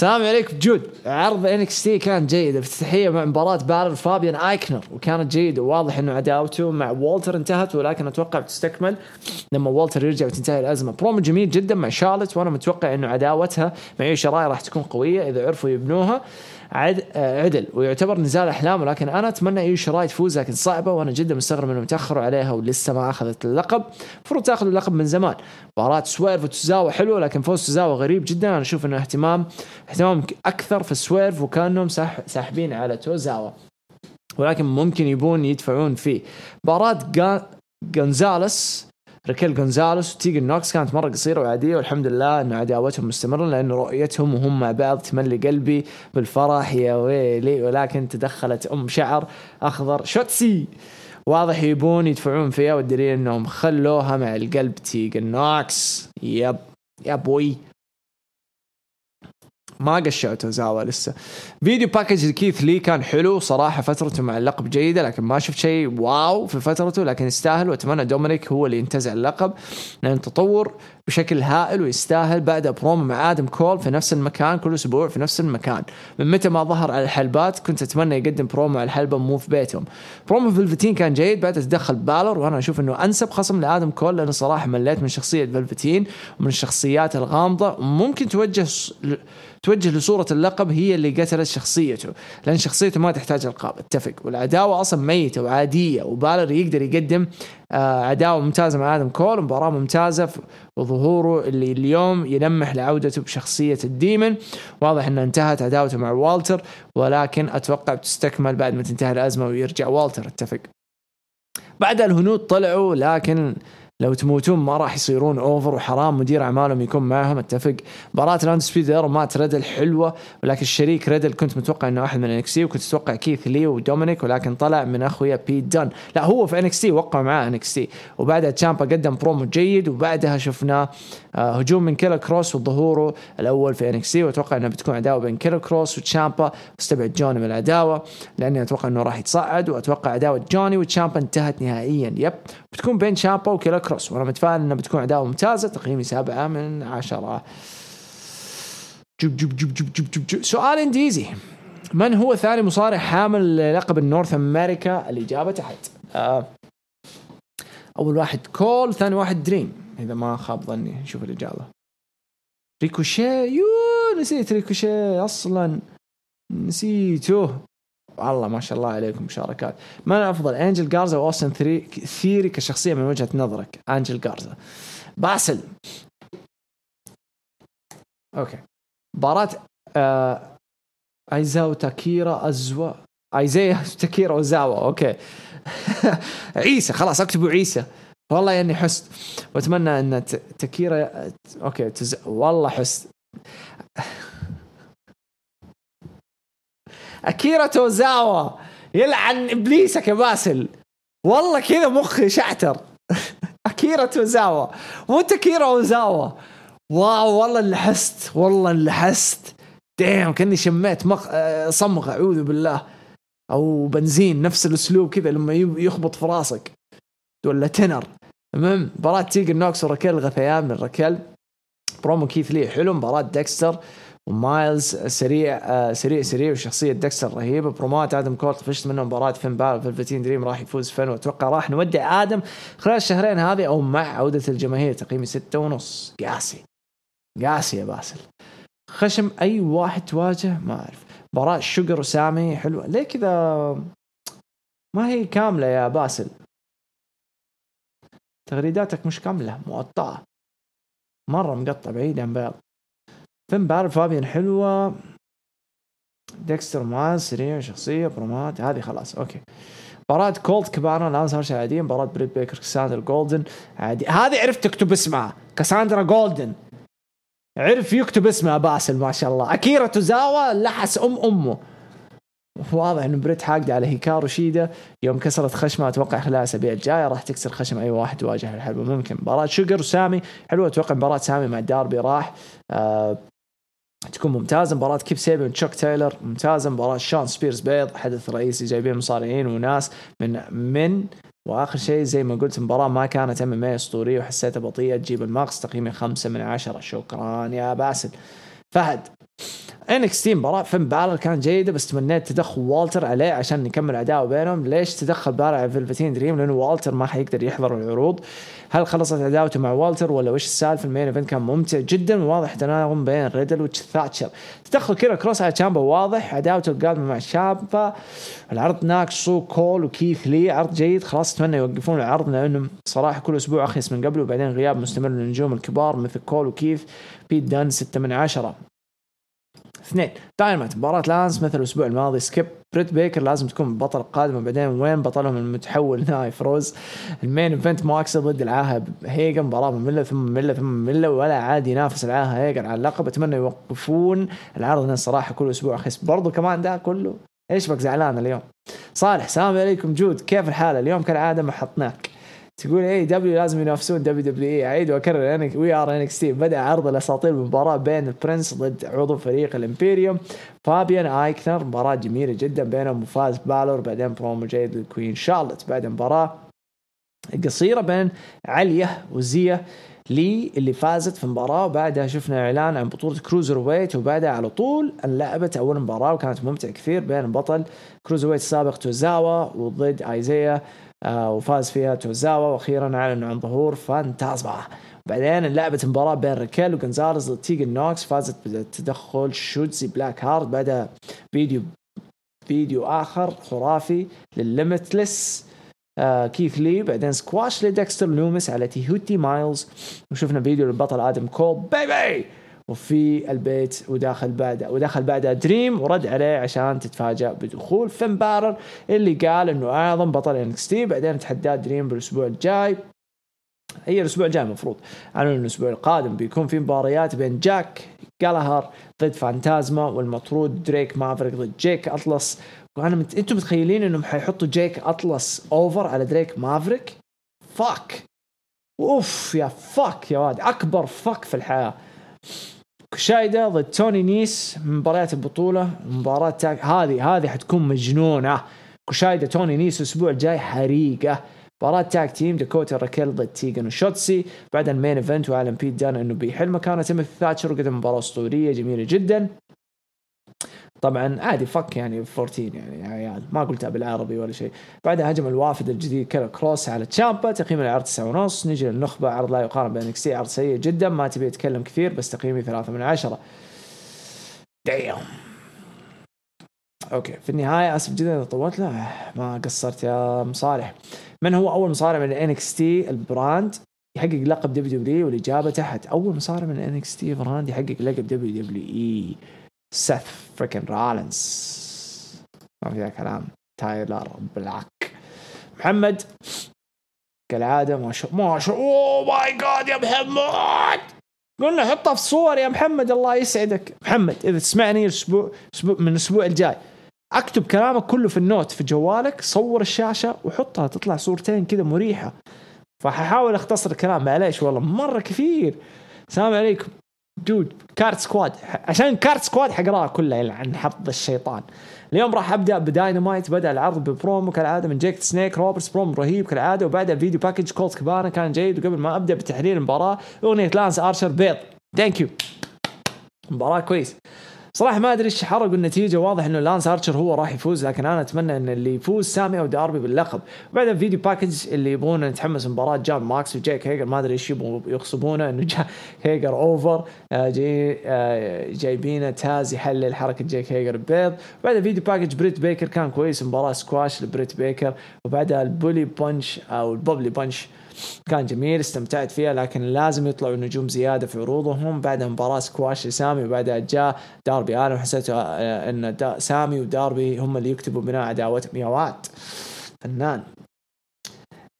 السلام عليكم جود. عرض NXT كان جيد. افتتاحية مع مباراة بالر فابيان أيكنر وكانت جيدة. وواضح إنه عداوته مع والتر انتهت ولكن أتوقع بتستكمل لما والتر يرجع وتنتهي الأزمة. برومو جميل جدا مع شارلت وأنا متوقع إنه عداوتها مع ايو شراي راح تكون قوية إذا عرفوا يبنوها. آه، عدل ويعتبر نزال أحلام ولكن أنا أتمنى ايو شراي تفوز لكن صعبة وأنا جدا مستغرب انهم تأخروا عليها ولسه ما أخذت اللقب. المفروض تاخذ اللقب من زمان. مباراة سويرف وتزاوا حلوة لكن فوز تزاوا غريب جدا. أنا أشوف إنه اهتمام اهتمام أكثر في السويرف وكأنهم ساح... ساحبين على توزاوا. ولكن ممكن يبون يدفعون فيه. مباراة جا... جونزاليس ريكيل جونزاليس وتيجن نوكس كانت مرة قصيرة وعادية والحمد لله ان عداوتهم مستمرة لأن رؤيتهم وهم مع بعض تملي قلبي بالفرح يا ويلي. ولكن تدخلت أم شعر أخضر. شوتسي! واضح يبون يدفعون فيها والدليل إنهم خلوها مع القلب تيجن نوكس yep يا بوي. ما قشعوا توزاوا لسه. video package لكيث لي كان حلو صراحة فترته مع اللقب جيدة لكن ما شفت شيء wow في فترته لكن يستاهل. وأتمنى دومينيك هو اللي ينتزع اللقب لأن تطور بشكل هائل ويستاهل. بعد برومو مع آدم كول في نفس المكان كل أسبوع في نفس المكان. من متى ما ظهر على الحلبات كنت أتمنى يقدم برومو على الحلبة مو في بيتهم. برومو فلفتين كان جيد بعد تدخل بالر وأنا أشوف إنه أنسب خصم لآدم كول لأنه صراحة مليت من شخصية فلفتين ومن الشخصيات الغامضة. وممكن توجه توجه لصورة اللقب هي اللي قتلت شخصيته لأن شخصيته ما تحتاج ألقاب اتفق. والعداوة أصلا ميتة وعادية وبالر يقدر يقدم آه، عداوة ممتازة مع آدم كول مباراة ممتازة وظهوره اللي اليوم يلمح لعودته بشخصية ال demon. واضح أنها انتهت عداوته مع والتر ولكن أتوقع بتستكمل بعد ما تنتهي الأزمة ويرجع والتر اتفق. بعد الهنود طلعوا لكن لو تموتون ما راح يصيرون over وحرام مدير أعمالهم يكون معهم أتفق. مباراة ال Undisputed Era مات ريدل حلوة ولكن الشريك ريدل كنت متوقع إنه واحد من NXT وكنت أتوقع كيث لي ودومينيك ولكن طلع من أخويا بيت دان لا هو في NXT وقع معاه NXT وبعدها تشامبا قدم برومو جيد وبعدها شفناه آه، هجوم من كيلر كروس وظهوره الأول في NXT وأتوقع انها بتكون عداوة بين كيلر كروس وتشامبا واستبعد جوني من العداوة لأني أتوقع إنه راح يتصعد وأتوقع عداوة جوني وتشامبا انتهت نهائيا. yep بتكون بين تشامبا وكيلر كروس. وأنا متفائل إنها بتكون عداوة ممتازة تقييمي سبعه من عشرة. جب جب جب جب جب جب, جب. سؤال إنديزي. من هو ثاني مصارع حامل لقب ال North America؟ الإجابة تحت. آه. أول واحد كول ثاني واحد دريم إذا ما خاب ظني نشوف الإجابة. ريكوشي يو نسيت ريكوشي. أصلا نسيته. والله ما شاء الله عليكم مشاركات. من الأفضل انجل جارزا أو اوستن ثري ثيري كشخصية من وجهة نظرك؟ انجل جارزا باسل. أوكي. مباراة آه ايزاو تاكيرا أزوا ايزايا تاكيرا أوزاوا. أوكي. عيسى خلاص اكتبوا عيسى. والله إني حست. وأتمنى إن تاكيرا أوكي تز... والله حست. أكيرا توزاوا. يلعن إبليسك يا باسل. والله كذا مخي شعتر. أكيرا توزاوا. مو تاكيرا اوزاوا واو والله اللي حست والله اللي حست دام كأني شميت مخ... آه، صمغ أعوذ بالله. أو بنزين نفس الأسلوب كذا لما يخبط في راسك. ولا تنر. المهم مباراة تيجر نوكس وركيل غثيان من ركيل. برومو كيث لي حلو. مباراة ديكستر. ومايلز سريع آه سريع سريع وشخصية ديكستر رهيبة. برومات آدم كورت طفشت منه مباراة فين بال فلفتين دريم راح يفوز فين؟ وأتوقع راح نودع آدم خلال الشهرين هذه أو مع عودة الجماهير. تقييمي ستة ونص. قاسي. قاسي يا باسل. خشم أي واحد تواجه؟ ما أعرف. مباراة شوجر وسامي حلوة. ليه كذا؟ ما هي كاملة يا باسل. تغريداتك مش كاملة. مقطعة. مرة مقطع بعيد عن بعض. فين بار فابيان حلوة. ديكستر معاذ سريع شخصية برومات هذه خلاص okay. مباراة كولت كبارا صار شيء عادي مباراة بريد بيكر كاساندرا جولدن عادي. هذه عرفت تكتب اسمها كاساندرا جولدن. عرف يكتب اسمها باسل ما شاء الله. أكيرا توزاوا لحس أم أمه. واضح إنه بريت حاقد على هيكارو شيدا. يوم كسرت خشمه أتوقع خلال الاسابيع الجايه راح تكسر خشم أي واحد يواجه الحلبة. ممكن. مباراه شوجر وسامي حلوة أتوقع مباراه سامي مع داربي راح. آه تكون ممتازة. مباراة كيب سيبن وتشوك تايلر ممتازة. مباراة شون سبيرز بيض حدث رئيسي جايبين مصارعين وناس من من وآخر شيء زي ما قلت مباراة ما كانت ام ام أسطورية وحسيتها بطيئة. تجيب الماكس تقييمي خمسة من عشرة. شكرا يا باسل. فهد NXT مباراة فين بالر كانت جيدة بس تمنيت تدخل والتر عليه عشان نكمل عداوة بينهم. ليش تدخل بالر على فيلفتين دريم؟ لأنه والتر ما حيقدر يحضر العروض. هل خلصت عداوته مع والتر ولا وش السالفة؟ ال main event كان ممتع جدا. وواضح تناغم بين ريدل وتشاتشر تدخل كذا كروس على تشامبا واضح. عداوته القادمة مع شامبا العرض ناقص سو كول وكيث لي. عرض جيد. خلاص أتمنى يوقفون العرض لأنه صراحة كل أسبوع أخيس من قبل وبعدين غياب مستمر للنجوم الكبار مثل كول وكيث. بيت دان ستة من عشرة اثنين. دايناميت مباراة لانس مثل الأسبوع الماضي. skip. بريت بيكر لازم تكون البطل القادمة بعدين وين بطلهم المتحول؟ نايلا روز. ال main event ماكسا ضد العاهة هيجن مباراة مملة ثم مملة ثم مملة ولا عاد ينافس العاهة هيجن على اللقب. أتمنى يوقفون العرض لأن الصراحة كل أسبوع أخيس. برضو كمان ده كله. إيش بك؟ زعلان اليوم. صالح السلام عليكم جود. كيف الحال؟ اليوم كالعادة ما حطناك تقول AEW لازم ينافسون WWE أعيد وأكرر انك we are NXT بدأ عرض الأساطير بمباراه بين البرنس ضد عضو فريق الامبيريوم فابيان أيكنر مباراة جميلة جدا بينهم وفاز بالور بعدين برومو جيد لل queen شارلوت بعد مباراة قصيرة بين عليا وزيا لي اللي فازت في مباراة وبعدها شفنا إعلان عن بطولة cruiserweight وبعدها على طول انلعبت أول مباراة وكانت ممتعة كثير بين بطل cruiserweight السابق توزاوا وضد ايزيا وفاز فيها توزاوا وأخيرا أعلنوا عن ظهور فانتازما. بعدين لعبت مباراة بين ريكيل وجونزاليز ضد نوكس فازت بتدخل شوتزي بلاك هارت بعدها فيديو فيديو آخر خرافي للل limitless. آه كيث لي بعدين سكواش لديكستر لوميس على تيهوتي مايلز. وشفنا فيديو للبطل آدم كول. baby وفي البيت وداخل بعدها ودخل بعدها دريم ورد عليه عشان تتفاجأ بدخول. فين بارر اللي قال إنه أعظم بطل NXT بعدين تحداه دريم بالأسبوع الجاي. هي الأسبوع الجاي المفروض. أعلنوا الأسبوع القادم بيكون في مباريات بين جاك جالهر ضد فانتازما والمطرود دريك مافريك ضد جيك أطلس. وأنا مت... أنتم متخيلين إنهم حيحطوا جيك أطلس over على دريك مافريك؟ fuck off يا fuck يا واد. أكبر fuck في الحياة. كشايدا ضد توني نيس مباريات البطولة مباراة tag هذه هذه حتكون مجنونة. كشايدا توني نيس الأسبوع الجاي حريقة. مباراة tag team داكوتا راكيل ضد تيجن وشوتسي. بعد ال main event وعلم بيت دان إنه بيحل مكانه تيموثي ثاتشر وقدم مباراة أسطورية جميلة جدا. طبعا عادي fuck يعني 14 يعني يا عيال ما قلتها بالعربي ولا شيء. بعدها هجم الوافد الجديد كيلر كروس على تشامبا تقييم العرض 9 ونص. نجي للنخبة عرض لا يقارن بين اكسي عرض سيء جدا ما تبي يتكلم كثير بس تقييمي 3 من 10 دايم okay في النهاية آسف جدا إذا طولت لا ما قصرت يا مصالح. من هو أول مصارع من NXT ال brand يحقق لقب WW والإجابة تحت. أول مصارع من NXT brand يحقق لقب WWE. سيث freakin رولنز ما فيها كلام. تايلر بلاك. محمد. كالعادة ما شاء ما شاء oh my God يا محمد! قلنا حطها في صور يا محمد الله يسعدك. محمد إذا تسمعني الأسبوع أسبوع من الأسبوع الجاي. اكتب كلامك كله في ال note في جوالك صور الشاشة وحطها تطلع صورتين كذا مريحة. فححاول أختصر الكلام معليش والله مرة كثير. السلام عليكم. dude كارت سكواد عشان كارت سكواد حقراها كلها يلعن حظ الشيطان. اليوم راح أبدأ بداينامايت بدأ العرض ببرومو كالعادة من جيك سنيك روبرتس برومو رهيب كالعادة وبعدها video package كولت كابانا كان جيد وقبل ما أبدأ بتحليل المباراة أغنية لانس ارشر بيض. thank you مباراة كويس. صراحة ما أدري إيش حرقوا النتيجة. واضح إنه لانس ارشر هو راح يفوز لكن أنا أتمنى إن اللي يفوز سامي أو داربي باللقب. وبعدين video package اللي يبغون نتحمس مباراة جون موكسلي وجاك هيجر. ما أدري إيش يبغوا يغصبونه إنه هيجر over آه، جاي آه، جايبينه تاز يحلل حركة جاك هيجر بيض وبعدين video package بريت بيكر كان كويس. مباراة سكواش لبريت بيكر. وبعدها ال Bubbly Bunch أو ال Bubbly Bunch كان جميل استمتعت فيها لكن لازم يطلعوا نجوم زيادة في عروضهم. بعدها مباراة سكواش لسامي وبعدها جاء داربي أنا حسيت آه، إن دا سامي وداربي هم اللي يكتبوا بناء عداوتهم يا واد فنان.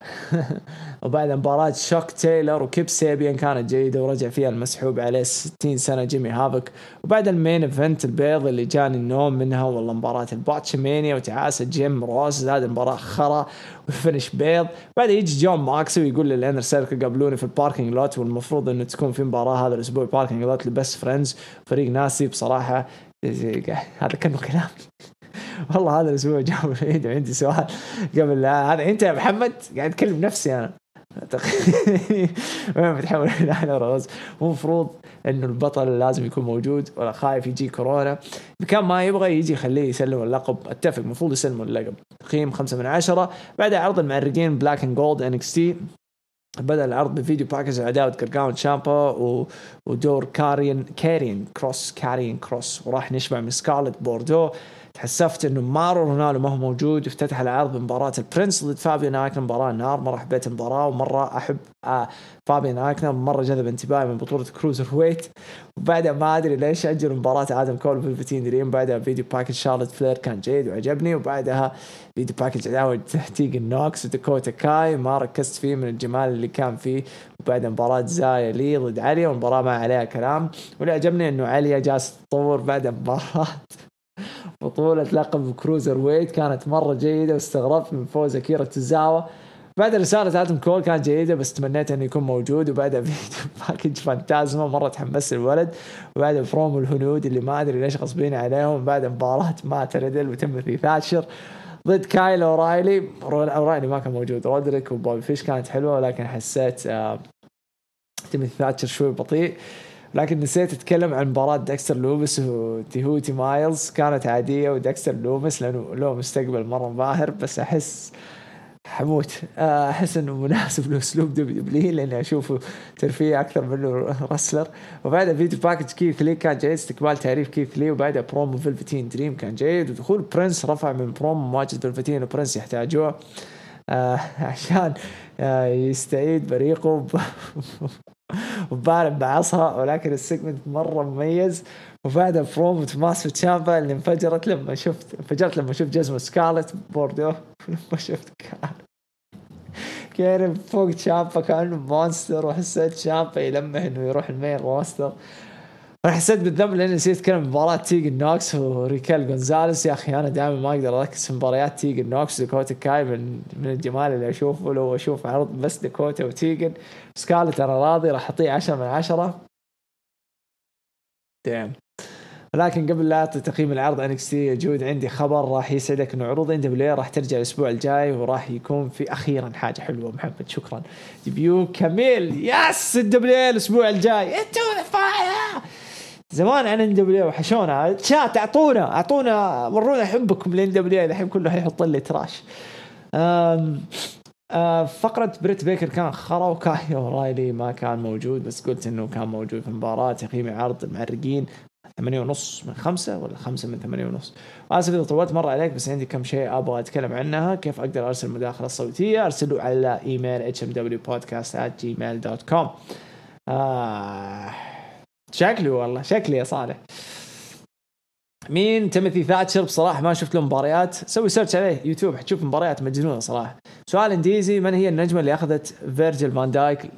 وبعد مباراة تشاك تايلور وكيب سيبيان كانت جيدة ورجع فيها المسحوب عليه 60 سنة جيمي هافوك وبعد ال main event البيض اللي جاني النوم منها والله مباراة الباتشمانيا وتعاسة جيم روس هذه المباراة خرا و finish بيض. بعد يجي جون موكسلي ويقول لل Inner Circle قابلوني في ال parking lot والمفروض إنه تكون في مباراة هذا الأسبوع parking lot ل Best Friends فريق ناسي بصراحة. هذا كانه كلام والله هذا الأسبوع جاب العيد وعندي سؤال قبل هذا أنت يا محمد قاعد اتكلم نفسي أنا. وين بتحول إلى مو المفروض إنه البطل لازم يكون موجود ولا خايف يجي كورونا. كان ما يبغى يجي يخليه يسلم اللقب. أتفق المفروض يسلموا اللقب. تقييم خمسة من عشرة. بعدها عرض المعرقين black and gold NXT بدأ العرض ب video package عداوه جرجانو تشامبا و... ودور كاريون كاريون كروس كاريون كروس. وراح نشبع من سكارلت بوردو تحسفت إنه مورو رانالو ما هو موجود افتتح العرض بمباراة. البرنس ضد فابيان آيكنر مباراة نار مره حبيت المباراة ومرة أحب آه فابيان آيكنر مرة جذب انتباهي من بطولة cruiserweight. وبعدها ما أدري ليش أجل مباراة آدم كول وفيلفتين دريم. بعدها video package شارلوت فلير كان جيد وعجبني. وبعدها video package عداوة تيجن نوكس وداكوتا كاي. ما ركزت فيه من الجمال اللي كان فيه. وبعدها مباراة زايا لي ضد عليا والمباراة ما عليها كلام. واللي عجبني إنه عليا جالس تطور بعد مباراة. بطولة لقب cruiserweight كانت مرة جيدة واستغربت من فوز أكيرا توزاوا بعد رسالة آدم كول كانت جيدة بس تمنيت انه يكون موجود وبعدها video package فانتازما مرة تحمست الولد. وبعدها برومو الهنود اللي ما أدري ليش غصبين عليهم بعد مباراة مات ريدل وتيموثي ثاتشر ضد كايل أورايلي. أورايلي ما كان موجود رودريك وبوبي فيش كانت حلوة ولكن حسيت آه تيموثي ثاتشر شوي بطيء. لكن نسيت أتكلم عن مباراة ديكستر لومس وتيهوتي مايلز. كانت عادية وديكستر لومس لأنه له مستقبل مرة باهر بس أحس حموت. أحس إنه مناسب لأسلوب دبليو لأني أشوفه ترفيه أكثر منه wrestler. وبعدها video package كيث لي كان جيد. استقبال تعريف كيث لي. وبعدها برومو فيلفتين دريم كان جيد. ودخول برنس رفع من برومو مواجهة فيلفتين وبرنس يحتاجوه. آه عشان آه يستعيد بريقه. وبارد بعصها ولكن ال segment مرة مميز. وبعدها برومو توماس تشامبا اللي انفجرت لما شفت انفجرت لما شفت جزمة سكارلت بوردو لما شفت كار كيرف فوق تشامبا كأنه monster وحسيت تشامبا يلمح إنه يروح ال main roster أنا حسيت بالذنب لأني نسيت أتكلم مباراة تيجن نوكس وراكيل جونزاليس يا أخي أنا دائما ما أقدر أركز في مباريات تيجن نوكس وداكوتا كاي من من الجمال اللي أشوفه لو أشوف عرض بس داكوتا وتيجن سكارلت أنا راضي راح أعطيه 10 من 10 دام ولكن قبل لا أعطي تقييم العرض انكس تي جود عندي خبر راح يسعدك إنه عروض ان دبليو راح ترجع الأسبوع الجاي وراح يكون في أخيرا حاجة حلوة محمد شكرا. ديبيو كاميل يس الدبليو الأسبوع الجاي. انتو فاير زمان عن ان دبليو وحشونا. شات أعطونا أعطونا ورونا حبكم لأن دبليو الحين كله حيحط لي تراش أم آه، فقرة بريت بيكر كان خرا وكايل اورايلي ما كان موجود بس قلت إنه كان موجود في المباراة تقييم عرض المعرقين ثمانية ونص من خمسة ولا خمسة من ثمانية ونص. آسف إذا طولت مرة عليك بس عندي كم شيء أبغى أتكلم عنها. كيف أقدر أرسل مداخلة صوتية أرسلوا على email hmwpodcast at gmail.com آه شكلي والله شكلي يا صالح. مين؟ تيموثي ثاتشر. بصراحة ما شفت له مباريات. سوي search عليه يوتيوب حتشوف مباريات مجنونة صراحة. سؤال انديزي من هي النجمة اللي أخذت فيرجل فان دايك؟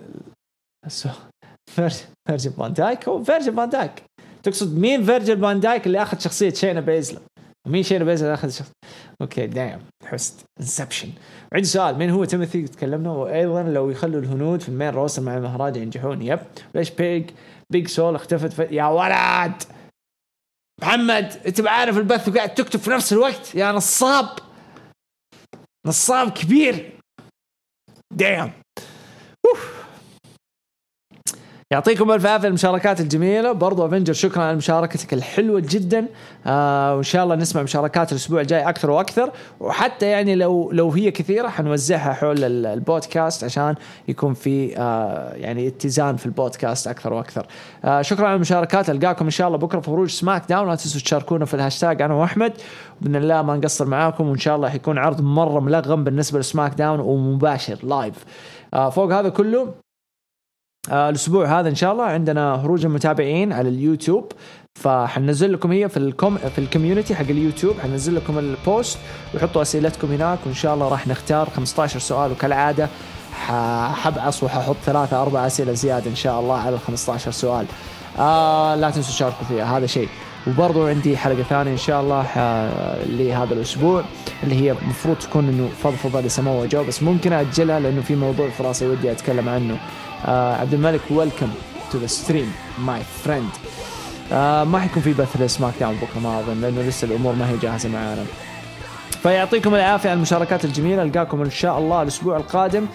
فيرجل فان دايك؟ هو فيرجل فان دايك. تقصد مين فيرجل فان دايك اللي أخذ شخصية شينا بيزلا ومين شينا بيزلا اللي أخذ شخص okay damn حست inception عندي سؤال مين هو تيموثي؟ تكلمنا. وأيضا لو يخلوا الهنود في ال main roster مع المهرجان ينجحون. yep. ليش Big Big Swole اختفت في... يا ولد! محمد انت بعارف البث وقاعد تكتب في نفس الوقت؟ يا نصاب. نصاب كبير. دايم يعطيكم ألف عافية المشاركات الجميلة. برضو Avenger شكرا على مشاركتك الحلوة جدا. آه وإن شاء الله نسمع مشاركات الأسبوع الجاي أكثر وأكثر. وحتى يعني لو لو هي كثيرة حنوزعها حول ال- البودكاست عشان يكون في آه يعني اتزان في البودكاست أكثر وأكثر. آه شكرا على المشاركات. ألقاكم إن شاء الله بكرة في خروج سماك داون. لا تنسوا تشاركونا في الهاشتاج أنا وأحمد. بإذن الله ما نقصر معاكم وإن شاء الله حيكون عرض مرة ملغم بالنسبة ل SmackDown ومباشر live آه فوق هذا كله الأسبوع هذا إن شاء الله عندنا هروج المتابعين على اليوتيوب. فحننزل لكم هي في ال com في ال community حق اليوتيوب. حننزل لكم ال post وحطوا أسئلتكم هناك وإن شاء الله راح نختار 15 سؤال. وكالعادة حبعص وححط ثلاثة أربع أسئلة زيادة إن شاء الله على ال 15 سؤال. آه لا تنسوا تشاركوا فيها هذا شيء. وبرضو عندي حلقة ثانية إن شاء الله آه، لهذا الأسبوع اللي هي المفروض تكون إنه فضفضة لسمو وجو بس ممكن أجلها لأنه في موضوع في راسي ودي أتكلم عنه. آه عبد الملك welcome to the stream my friend ما حيكون في بث لسماك داون بكره ما اظن لأنه لسه الأمور ما هي جاهزة معانا. فيعطيكم العافية على المشاركات الجميلة ألقاكم إن شاء الله الأسبوع القادم.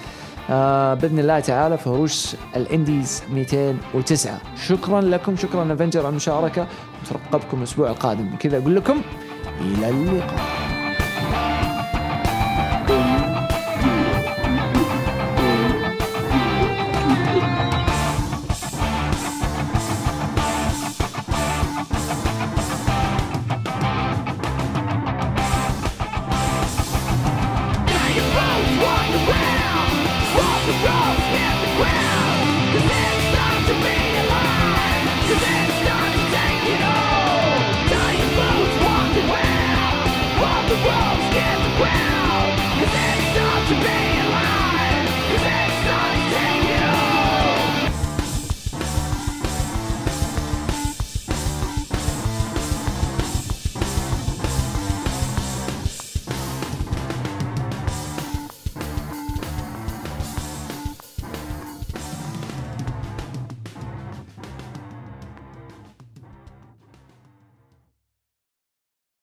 آه بإذن الله تعالى في هروج الإنديز 209 شكرا لكم شكرا افنجر على المشاركة. وترقبكم الأسبوع القادم. بكذا أقول لكم إلى اللقاء.